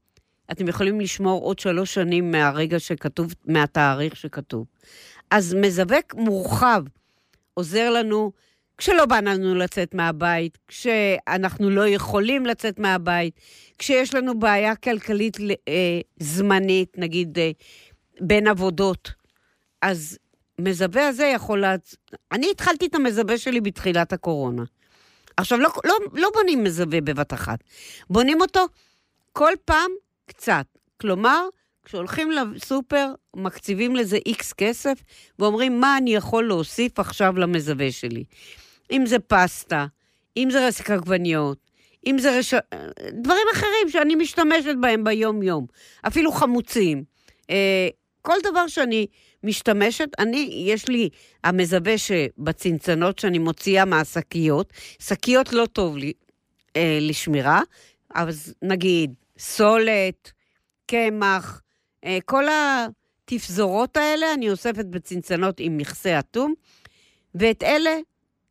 אתם יכולים לשמור עוד שלוש שנים מהרגע שכתוב, מהתאריך שכתוב. אז מזווק מורחב עוזר לנו כשלא בא לנו לצאת מהבית, כשאנחנו לא יכולים לצאת מהבית, כשיש לנו בעיה כלכלית אה, זמנית, נגיד אה, בין עבודות. אז מזווה הזה יכול לה... אני התחלתי את המזווה שלי בתחילת הקורונה. עכשיו, לא, לא, לא בונים מזווה בבת אחת, בונים אותו כל פעם קצת. כלומר, כשהולכים לסופר, מקציבים לזה איקס כסף, ואומרים, מה אני יכול להוסיף עכשיו למזווה שלי? אם זה פסטה, אם זה רסק עגבניות, אם זה רש... דברים אחרים שאני משתמשת בהם ביום-יום, אפילו חמוצים. אה, כל דבר שאני משתמשת, אני, יש לי המזווה שבצנצנות שאני מוציאה מהשקיות, שקיות לא טוב לי אה, לשמירה, אבל נגיד סולת, קמח, אה, כל התפזורות האלה אני אוספת בצנצנות עם מכסה אטום, ואת אלה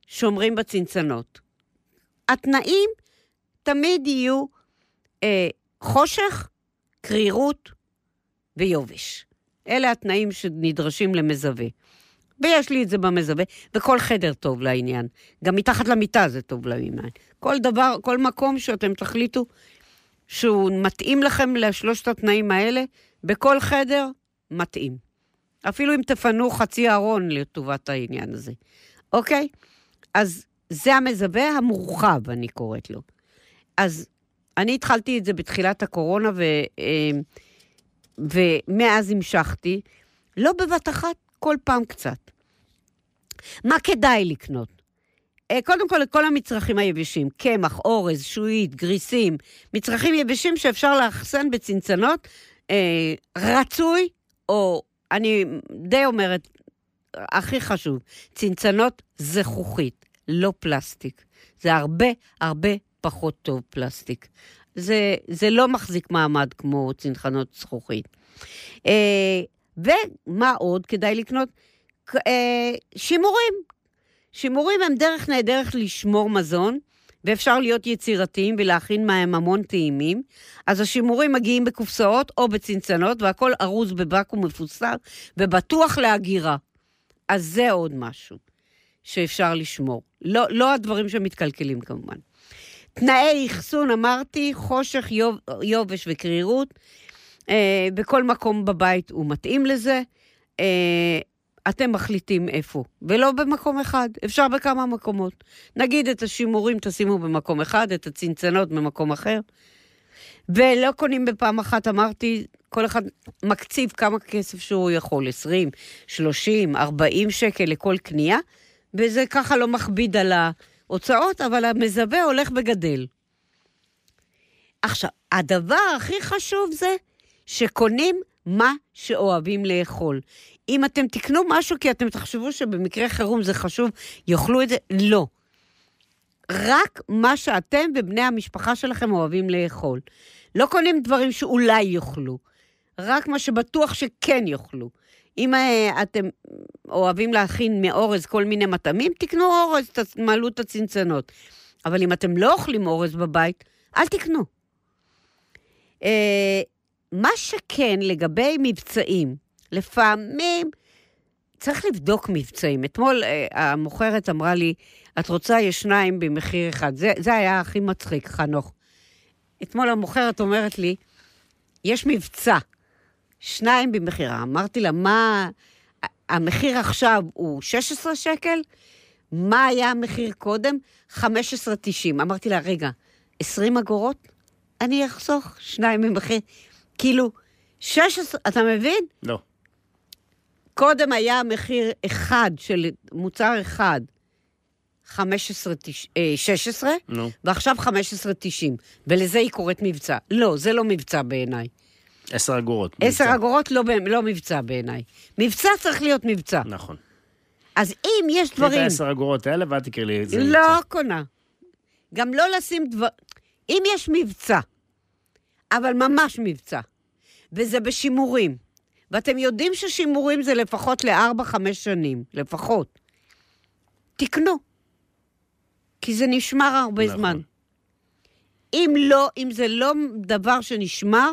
שומרים בצנצנות. התנאים תמיד יהיו אה, חושך, קרירות ויובש. אלה התנאים שנדרשים למזווה. ויש לי את זה במזווה, וכל חדר טוב לעניין. גם מתחת למיטה זה טוב לעניין. כל דבר, כל מקום שאתם תחליטו שהוא מתאים לכם לשלושת התנאים האלה, בכל חדר מתאים. אפילו אם תפנו חצי ארון לטובת העניין הזה, אוקיי? אז זה המזווה המורחב, אני קוראת לו. אז אני התחלתי את זה בתחילת הקורונה, ו, אה, ומאז המשכתי, לא בבת אחת, כל פעם קצת. מה כדאי לקנות? אה, קודם כל, כל המצרכים היבשים, קמח, אורז, שועית, גריסים, מצרכים יבשים שאפשר לאחסן בצנצנות, אה, רצוי, או אני די אומרת, הכי חשוב, צנצנות זכוכית, לא פלסטיק. זה הרבה הרבה פחות טוב פלסטיק. זה, זה לא מחזיק מעמד כמו צנחנות זכוכית. אה, ומה עוד כדאי לקנות? אה, שימורים. שימורים הם דרך נהדרת לשמור מזון, ואפשר להיות יצירתיים ולהכין מהם המון טעימים. אז השימורים מגיעים בקופסאות או בצנצנות, והכל ארוז בבקו"ם מפוסר ובטוח להגירה. אז זה עוד משהו. שאפשר לשמור. לא, לא הדברים שמתקלקלים כמובן. תנאי אחסון, אמרתי, חושך, יוב, יובש וקרירות. אה, בכל מקום בבית הוא מתאים לזה. אה, אתם מחליטים איפה, ולא במקום אחד, אפשר בכמה מקומות. נגיד את השימורים תשימו במקום אחד, את הצנצנות במקום אחר. ולא קונים בפעם אחת, אמרתי, כל אחד מקציב כמה כסף שהוא יכול, 20, 30, 40 שקל לכל קנייה, וזה ככה לא מכביד על ההוצאות, אבל המזווה הולך וגדל. עכשיו, הדבר הכי חשוב זה שקונים מה שאוהבים לאכול. אם אתם תקנו משהו כי אתם תחשבו שבמקרה חירום זה חשוב, יאכלו את זה, לא. רק מה שאתם ובני המשפחה שלכם אוהבים לאכול. לא קונים דברים שאולי יאכלו, רק מה שבטוח שכן יאכלו. אם uh, אתם אוהבים להכין מאורז כל מיני מטעמים, תקנו אורז, תמלאו את הצנצנות. אבל אם אתם לא אוכלים אורז בבית, אל תקנו. Uh, מה שכן לגבי מבצעים, לפעמים צריך לבדוק מבצעים. אתמול uh, המוכרת אמרה לי, את רוצה, יש שניים במחיר אחד. זה, זה היה הכי מצחיק, חנוך. אתמול המוכרת אומרת לי, יש מבצע, שניים במחירה. אמרתי לה, מה, המחיר עכשיו הוא 16 שקל? מה היה המחיר קודם? 15.90. אמרתי לה, רגע, 20 אגורות? אני אחסוך שניים במחיר. כאילו, 16, אתה מבין? לא. קודם היה מחיר אחד של מוצר אחד, 15, 16, נו. ועכשיו 15.90, ולזה היא קוראת מבצע. לא, זה לא מבצע בעיניי. עשר אגורות. 10 מבצע. אגורות לא, לא מבצע בעיניי. מבצע צריך להיות מבצע. נכון. אז אם יש קחי את דברים... העשר אגורות האלה ואת תקראי לי את זה. לא מבצע. קונה. גם לא לשים דבר... אם יש מבצע, אבל ממש מבצע, וזה בשימורים, ואתם יודעים ששימורים זה לפחות לארבע-חמש שנים, לפחות, תקנו. כי זה נשמר הרבה נכון. זמן. אם לא, אם זה לא דבר שנשמר,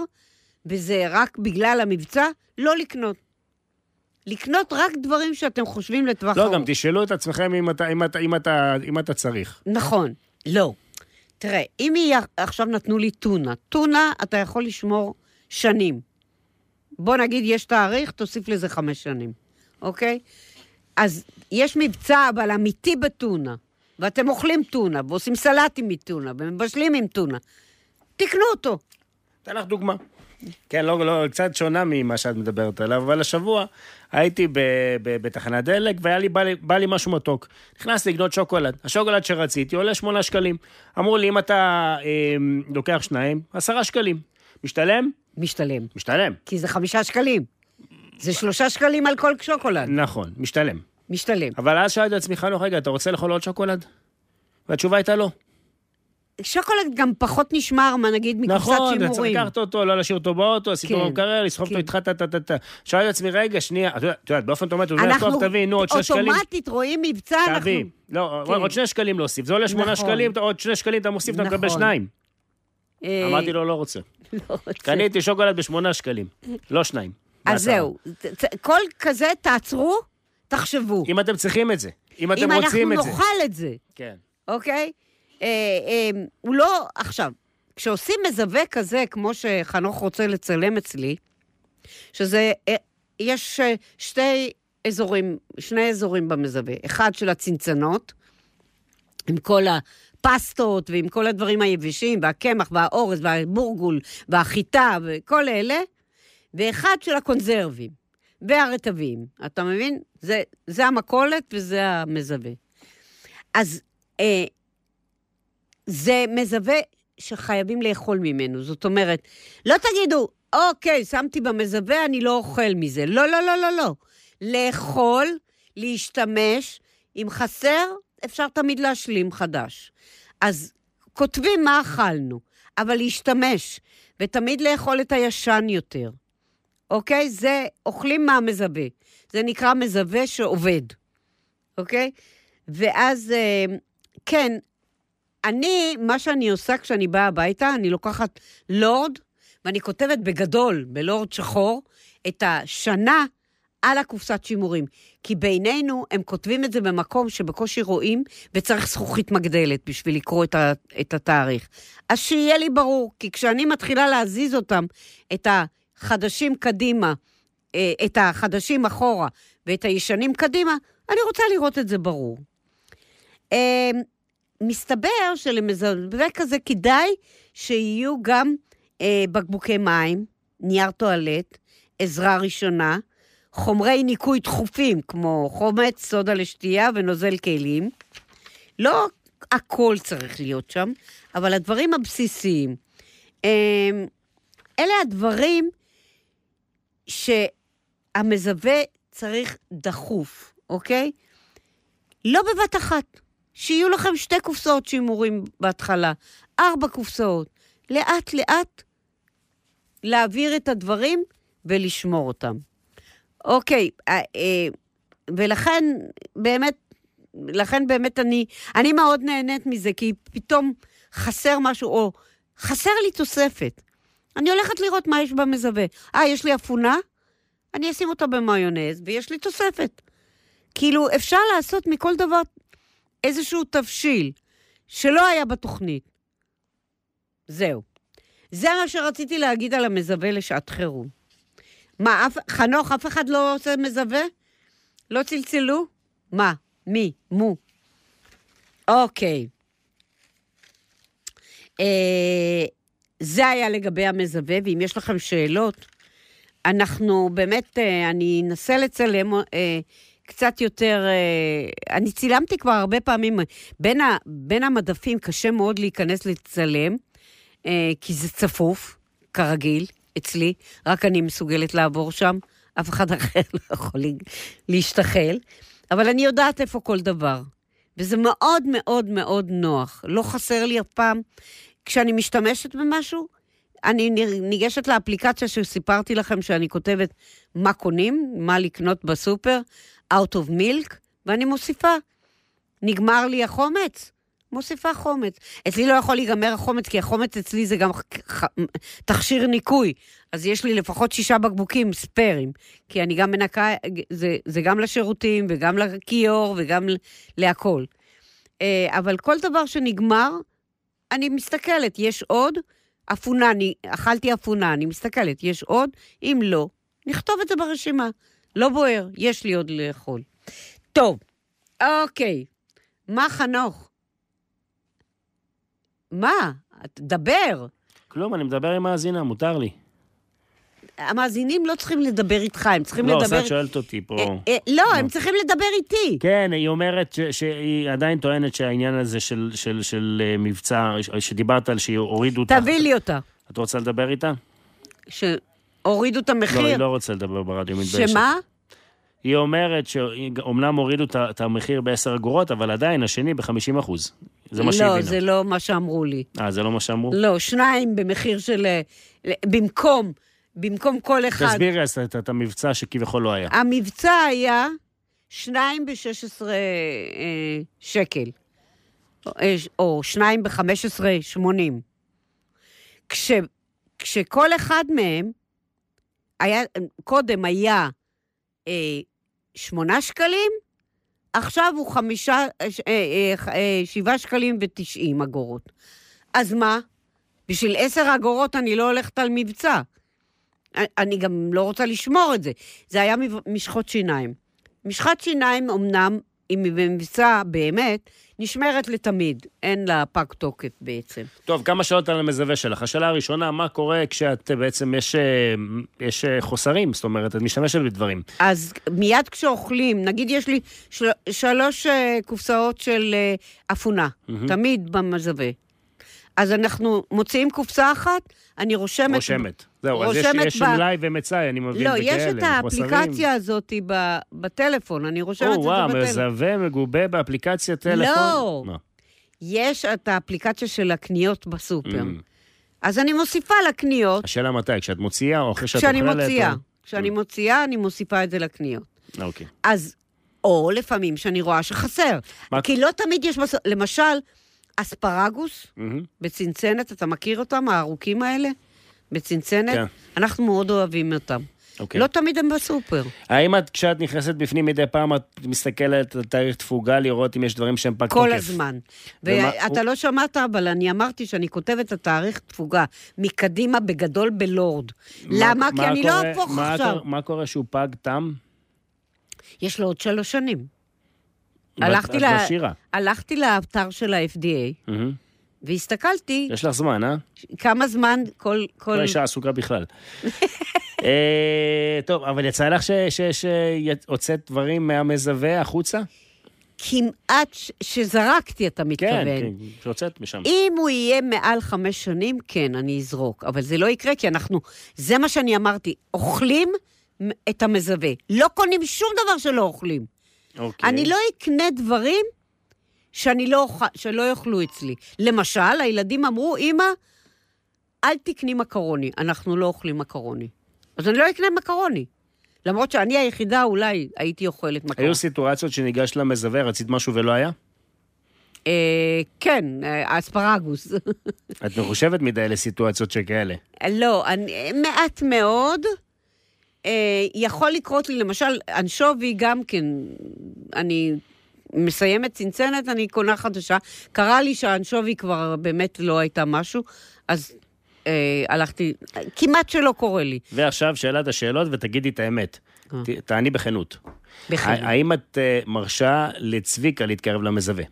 וזה רק בגלל המבצע, לא לקנות. לקנות רק דברים שאתם חושבים לטווח לא, ארוך. גם תשאלו את עצמכם אם אתה- אם אתה- אם אתה- אם אתה צריך. נכון, לא. תראה, אם היא עכשיו נתנו לי טונה, טונה אתה יכול לשמור שנים. בוא נגיד יש תאריך, תוסיף לזה חמש שנים, אוקיי? אז יש מבצע, אבל אמיתי בטונה, ואתם אוכלים טונה, ועושים סלטים מטונה, ומבשלים עם טונה. תקנו אותו. אתן לך דוגמה. כן, לא, לא, קצת שונה ממה שאת מדברת עליו, אבל השבוע הייתי ב, ב, בתחנת דלק והיה לי, בא לי, בא לי משהו מתוק. נכנסתי לקנות שוקולד. השוקולד שרציתי עולה שמונה שקלים. אמרו לי, אם אתה אה, לוקח שניים, עשרה שקלים. משתלם? משתלם. משתלם. כי זה חמישה שקלים. זה שלושה שקלים על כל שוקולד. נכון, משתלם. משתלם. אבל אז שאלתי את עצמי, חנוך, רגע, אתה רוצה לאכול עוד שוקולד? והתשובה הייתה לא. שוקולד גם פחות נשמר, מה נגיד, מקופסת נכון, אתה צריך שימורים. לקחת אותו, לא להשאיר אותו באוטו, אותו כן, במקרר, לסחוב כן. אותו איתך, טה טה טה טה. שאלתי את עצמי, רגע, שנייה, את יודעת- באופן אוטומטי, הוא אומר, אנחנו טוב, תביא, נו, עוד שני שקלים. אוטומטית רואים מבצע, אנחנו... תביא. לא, כן. עוד שני שקלים להוסיף. זה עולה שמונה נכון. שקלים, עוד שני שקלים אתה מוסיף, אתה מקבל נכון. שניים. אה, אמרתי לו, לא רוצה. לא רוצה. קניתי שוקולד בשמונה שקלים, לא שניים. אז. זהו, כל כזה תעצרו, תחשבו. אם אתם צריכים את זה, אם אתם אם רוצים אנחנו את זה. נאכל את זה, כן. אוקיי? אה, אה, הוא לא... עכשיו, כשעושים מזווה כזה, כמו שחנוך רוצה לצלם אצלי, שזה... אה, יש אה, שתי אזורים, שני אזורים במזווה. אחד של הצנצנות, עם כל הפסטות ועם כל הדברים היבשים, והקמח והאורז והבורגול והחיטה וכל אלה, ואחד של הקונזרבים והרטבים. אתה מבין? זה, זה המכולת וזה המזווה. אז אה, זה מזווה שחייבים לאכול ממנו. זאת אומרת, לא תגידו, אוקיי, שמתי במזווה, אני לא אוכל מזה. לא, לא, לא, לא, לא. לאכול, להשתמש, אם חסר, אפשר תמיד להשלים חדש. אז כותבים מה אכלנו, אבל להשתמש, ותמיד לאכול את הישן יותר. אוקיי? זה, אוכלים מהמזווה. זה נקרא מזווה שעובד, אוקיי? ואז, אה, כן, אני, מה שאני עושה כשאני באה הביתה, אני לוקחת לורד, ואני כותבת בגדול, בלורד שחור, את השנה על הקופסת שימורים. כי בינינו, הם כותבים את זה במקום שבקושי רואים, וצריך זכוכית מגדלת בשביל לקרוא את, ה, את התאריך. אז שיהיה לי ברור, כי כשאני מתחילה להזיז אותם, את החדשים קדימה, אה, את החדשים אחורה ואת הישנים קדימה, אני רוצה לראות את זה ברור. מסתבר שלמזווה כזה כדאי שיהיו גם אה, בקבוקי מים, נייר טואלט, עזרה ראשונה, חומרי ניקוי דחופים, כמו חומץ, סודה לשתייה ונוזל כלים. לא הכל צריך להיות שם, אבל הדברים הבסיסיים. אה, אלה הדברים שהמזווה צריך דחוף, אוקיי? לא בבת אחת. שיהיו לכם שתי קופסאות שימורים בהתחלה, ארבע קופסאות. לאט-לאט להעביר את הדברים ולשמור אותם. אוקיי, אה, אה, ולכן באמת, לכן באמת אני, אני מאוד נהנית מזה, כי פתאום חסר משהו, או חסר לי תוספת. אני הולכת לראות מה יש במזווה. אה, יש לי אפונה? אני אשים אותה במיונז, ויש לי תוספת. כאילו, אפשר לעשות מכל דבר איזשהו תבשיל שלא היה בתוכנית. זהו. זה מה שרציתי להגיד על המזווה לשעת חירום. מה, אף, חנוך, אף אחד לא עושה מזווה? לא צלצלו? מה? מי? מו. אוקיי. אה, זה היה לגבי המזווה, ואם יש לכם שאלות, אנחנו באמת, אה, אני אנסה לצלם אה, קצת יותר... אה, אני צילמתי כבר הרבה פעמים. בין, ה, בין המדפים קשה מאוד להיכנס לצלם, אה, כי זה צפוף, כרגיל, אצלי. רק אני מסוגלת לעבור שם, אף אחד אחר לא יכול להשתחל. אבל אני יודעת איפה כל דבר. וזה מאוד מאוד מאוד נוח. לא חסר לי אף פעם. כשאני משתמשת במשהו, אני ניגשת לאפליקציה שסיפרתי לכם שאני כותבת מה קונים, מה לקנות בסופר, out of milk, ואני מוסיפה. נגמר לי החומץ, מוסיפה חומץ. אצלי לא יכול להיגמר החומץ, כי החומץ אצלי זה גם תכשיר ניקוי. אז יש לי לפחות שישה בקבוקים ספיירים, כי אני גם מנקה, זה, זה גם לשירותים וגם לכיור וגם להכול. אה, אבל כל דבר שנגמר, אני מסתכלת, יש עוד? אפונה, אני אכלתי אפונה, אני מסתכלת, יש עוד? אם לא, נכתוב את זה ברשימה. לא בוער, יש לי עוד לאכול. טוב, אוקיי. מה חנוך? מה? דבר. כלום, אני מדבר עם מאזינה, מותר לי. המאזינים לא צריכים לדבר איתך, הם צריכים לא, לדבר... לא, את שואלת אותי פה. אה, אה, לא, הם צריכים לדבר איתי. כן, היא אומרת ש, שהיא עדיין טוענת שהעניין הזה של, של, של אה, מבצע, שדיברת על שהורידו אותה... תביא לי אותה. את רוצה לדבר איתה? שהורידו את המחיר? לא, היא לא רוצה לדבר ברדיו, מתביישת. שמה? היא אומרת שאומנם הורידו את המחיר ב-10 אגורות, אבל עדיין השני ב-50 אחוז. זה מה שהיא לא. זה לא מה שאמרו לי. אה, זה לא מה שאמרו? לא, שניים במחיר של... במקום, במקום כל אחד. תסבירי את, את המבצע שכביכול לא היה. המבצע היה שניים ב-16 אה, שקל, אה, או שניים ב-15.80. כש, כשכל אחד מהם היה, קודם היה אה, שמונה שקלים, עכשיו הוא חמישה, אה, אה, אה, שבעה שקלים ותשעים אגורות. אז מה? בשביל עשר אגורות אני לא הולכת על מבצע. אני גם לא רוצה לשמור את זה. זה היה משחות שיניים. משחת שיניים, אמנם, אם היא במבצע באמת, נשמרת לתמיד, אין לה פג תוקף בעצם. טוב, כמה שאלות על המזווה שלך. השאלה הראשונה, מה קורה כשאת בעצם, יש, אה, יש אה, חוסרים, זאת אומרת, את משתמשת בדברים. אז מיד כשאוכלים, נגיד יש לי של, שלוש אה, קופסאות של אפונה, mm-hmm. תמיד במזווה. אז אנחנו מוציאים קופסה אחת, אני רושמת... רושמת. זהו, אז יש, יש ב... מלאי ומצאי, אני מבין, לא, יש את האפליקציה הזאת בטלפון, אני רושמת את זה בטלפון. או, וואו, מזווה מגובה באפליקציה טלפון? לא. מה? יש את האפליקציה של הקניות בסופר. Mm. אז אני מוסיפה לקניות. השאלה מתי, כשאת מוציאה או אחרי שאת אוכלת? כשאני מוציאה. או... כשאני mm. מוציאה, אני מוסיפה את זה לקניות. אוקיי. אז, או לפעמים שאני רואה שחסר. מה... כי לא תמיד יש, בסוף, למשל, אספרגוס mm-hmm. בצנצנת, אתה מכיר אותם, הארוכים האלה? בצנצנת? כן. אנחנו מאוד אוהבים אותם. אוקיי. לא תמיד הם בסופר. האם את, כשאת נכנסת בפנים מדי פעם, את מסתכלת על תאריך תפוגה, לראות אם יש דברים שהם פג תוקף? כל הזמן. ומה- ואתה לא שמעת, אבל אני אמרתי שאני כותבת את התאריך תפוגה מקדימה בגדול בלורד. למה? מה- כי מה אני לא קורה- אהפוך מה עכשיו. מה קורה שהוא פג תם? יש לו עוד שלוש שנים. הלכתי את ל- שירה. הלכתי לאתר של ה-FDA. והסתכלתי יש לך זמן, אה? כמה זמן כל... כל... לא אישה עסוקה בכלל. אה, טוב, אבל יצא לך ש- ש- שהוצאת דברים מהמזווה החוצה? כמעט ש- שזרקתי, אתה כן, מתכוון. כן, שהוצאת משם. אם הוא יהיה מעל חמש שנים, כן, אני אזרוק. אבל זה לא יקרה, כי אנחנו... זה מה שאני אמרתי, אוכלים את המזווה. לא קונים שום דבר שלא אוכלים. אוקיי. אני לא אקנה דברים שאני לא, אוכל- שלא יאכלו אצלי. למשל, הילדים אמרו, אמא, אל תקני מקרוני, אנחנו לא אוכלים מקרוני. אז אני לא אקנה מקרוני. למרות שאני היחידה, אולי הייתי אוכלת מקרוני. היו סיטואציות שניגשת למזווה, רצית משהו ולא היה? אה, כן, אה, אספרגוס. את מחושבת מדי לסיטואציות שכאלה. לא, אני, מעט מאוד. אה, יכול לקרות לי, למשל, אנשובי גם כן, אני מסיימת צנצנת, אני קונה חדשה. קרה לי שהאנשובי כבר באמת לא הייתה משהו, אז אה, הלכתי, כמעט שלא קורה לי. ועכשיו שאלת השאלות ותגידי את האמת. אה. ת- תעני בכנות. בכנות. האם את אה, מרשה לצביקה להתקרב למזווה?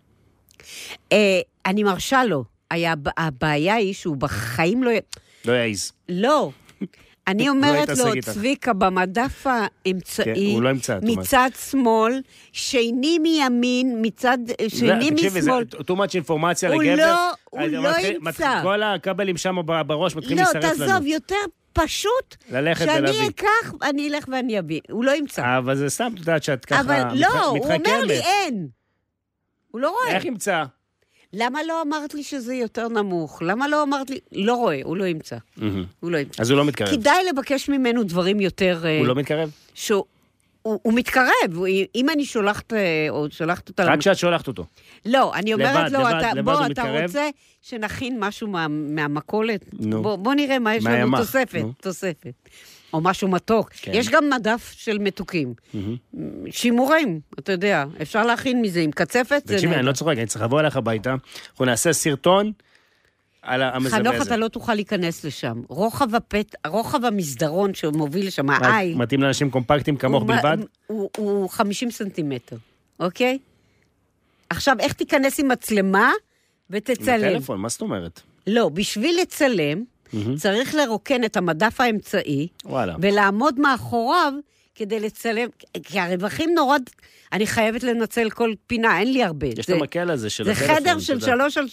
אה, אני מרשה לו. היה, הבעיה היא שהוא בחיים לא... לא יעז. לא. אני אומרת יתעסק לו. צביקה, במדף האמצעי, כן, לא אומרת. מצד שמאל, שני מימין, מצד, שני תקשיבי, זה משמאל. too much אינפורמציה לגבר. לא- הוא לא ימצא. כל הכבלים שם בראש מתחילים לא, להישרף לנו. תעזוב, יותר פשוט, ללכת שאני ולהביא. אקח, אני אלך ואני אביא. הוא לא ימצא. אבל זה סתם, את יודעת שאת ככה אבל מתח- לא, הוא אומר מתחכמת. לי, אין. הוא לא רואה. איך ימצא? למה לא אמרת לי שזה יותר נמוך? למה לא אמרת לי... לא רואה, הוא לא ימצא. הוא לא ימצא. אז הוא לא מתקרב. כדאי לבקש ממנו דברים יותר... אה, הוא לא מתקרב? שהוא... הוא, הוא מתקרב, הוא, אם אני שולחת, אה, או שולחת אותה... רק כשאת שולחת אותו. לא, אני אומרת לבד, לו, לבד, אתה, לבד בוא, אתה מתקרב? רוצה שנכין משהו מה, מהמכולת? נו. בוא, בוא נראה מה יש לנו, מהימ"ח, תוספת, נו. תוספת. או משהו מתוק. כן. יש גם מדף של מתוקים. שימורים, אתה יודע, אפשר להכין מזה עם קצפת, תקשיבי, אני. לא צוחק, אני צריך לבוא אליך הביתה, אנחנו נעשה סרטון על המזווה הזה. חנוך, אתה לא תוכל להיכנס לשם. רוחב הפת, רוחב המסדרון שמוביל לשם, מה, העין, מתאים לאנשים קומפקטיים כמוך הוא- בלבד? הוא, הוא 50 סנטימטר, אוקיי? עכשיו, איך תיכנס עם מצלמה עם ותצלם? הטלפון, מה זאת אומרת? לא, בשביל לצלם, צריך לרוקן את המדף האמצעי, וואלה. ולעמוד מאחוריו כדי לצלם, כי הרווחים נורא... אני חייבת לנצל כל פינה, אין לי הרבה. יש את זה- המקל הזה של זה הטלפון. חדר את של. שלוש על...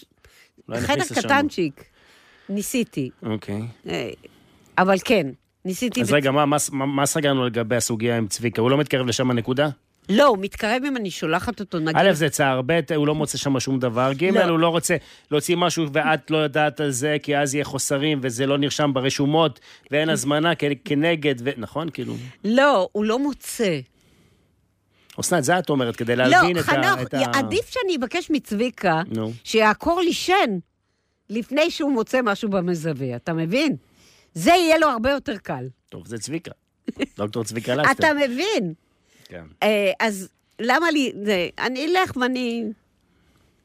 חדר. קטנצ'יק. ניסיתי. אוקיי. אה, אבל כן, ניסיתי... אז ו- רגע, מה- מה מה סגרנו לגבי הסוגיה עם צביקה? הוא לא מתקרב לשם הנקודה? לא, הוא מתקרב אם אני שולחת אותו, נגיד... א', זה צער, ב', הוא לא מוצא שם שום דבר, ג', לא. הוא לא רוצה להוציא משהו ואת לא יודעת על זה, כי אז יהיה חוסרים, וזה לא נרשם ברשומות, ואין הזמנה כנגד, ו- נכון? כאילו... לא, הוא לא מוצא. אסנת, זה את אומרת, כדי לא, להבין את ה... חנוך, את ה- עדיף שאני אבקש מצביקה נו. שיעקור לי שן לפני שהוא מוצא משהו במזווה, אתה מבין? זה יהיה לו הרבה יותר קל. טוב, זה צביקה. דוקטור צביקה לסטר. אתה מבין? כן. אה, אז למה לי... אני אלך ואני...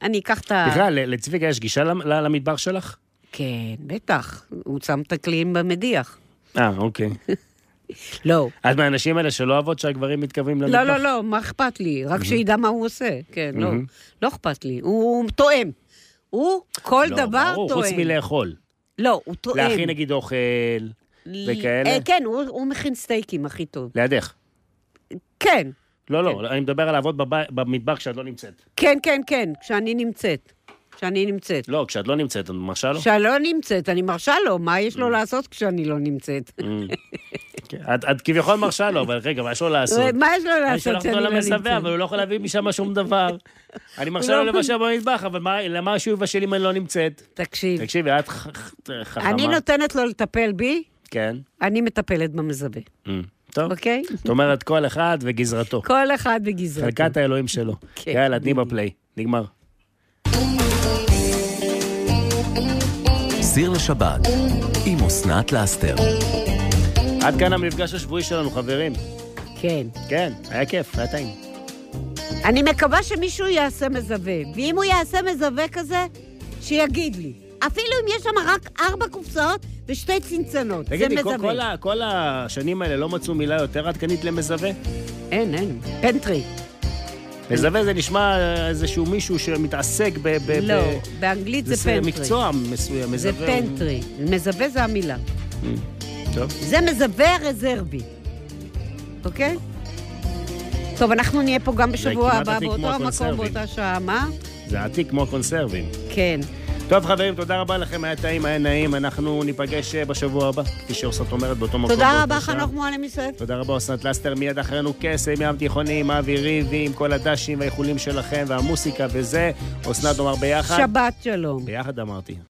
אני אקח את ה... בכלל, לצביקה יש גישה למדבר שלך? כן, בטח. הוא שם את הקליעים במדיח. אה, אוקיי. לא. את מהאנשים האלה שלא אוהבות שהגברים מתקרבים למטבח? לא, לא, לא, מה אכפת לי? רק שידע מה הוא עושה. כן, לא. לא אכפת לי. הוא תואם. הוא כל לא, דבר ברור, תואם. חוץ מלאכול. לא, הוא תואם. להכין נגיד אוכל וכאלה? אה, כן, הוא מכין סטייקים הכי טוב. לידך. כן, לא, לא, אני מדבר על לעבוד במטבח כשאת לא נמצאת. כן, כן, כן, כשאני נמצאת. כשאני נמצאת. לא, כשאת לא נמצאת, את מרשה לו? כשאני לא נמצאת, אני מרשה לו, מה יש לו לעשות כשאני לא נמצאת? כן, את כביכול מרשה לו, אבל רגע, מה יש לו לעשות? מה יש לו אני לעשות כשאני אותו לא נמצאת? אבל הוא לא יכול להביא משם שום דבר. אני מרשה לא- לו לבשל במטבח, אבל מה- למה שהוא יבשל אם אני לא נמצאת? תקשיב, תקשיבי, את חכמה. אני נותנת לו לטפל בי, כן. אני מטפלת במזווה, Mm, טוב. אוקיי? זאת אומרת, כל אחד וגזרתו. כל אחד בגזרתו. חלקת האלוהים שלו. כן, יאללה, תני בפליי. נגמר. סיר לשבת עם אסנת לאסתר. עד כאן המפגש השבועי שלנו, חברים. כן. כן, היה כיף, היה טעים. אני מקווה שמישהו יעשה מזווה, ואם הוא יעשה מזווה כזה, שיגיד לי. אפילו אם יש שם רק ארבע קופסאות ושתי צנצנות, זה תגידי, כל, מזווה. כל, כל השנים האלה לא מצאו מילה יותר עדכנית למזווה? אין, אין. פנטרי. מזווה זה נשמע איזשהו מישהו שמתעסק ב... ב לא, ב... באנגלית זה זה פנטרי. מקצוע מסוים, זה מזווה. הוא- פנטרי. מזווה זה המילה. טוב. זה מזווה רזרבי, אוקיי? טוב, אנחנו נהיה פה גם בשבוע הבא, באותו המקום. באותה שעה, מה? זה עתיק כמו הקונסרבים. כן. טוב, חברים, תודה רבה לכם, היה טעים, היה נעים. אנחנו ניפגש אה, בשבוע הבא, כפי שאוסנת אומרת, באותו מקום. תודה רבה. חנוך מועלם יוסף. תודה רבה, אסנת לסטר, מיד אחרינו קסם, ים תיכוני, עם אבי ריבי, עם כל הדשים והאיחולים שלכם, והמוסיקה וזה. אסנת אומר ביחד. שבת שלום. ביחד אמרתי.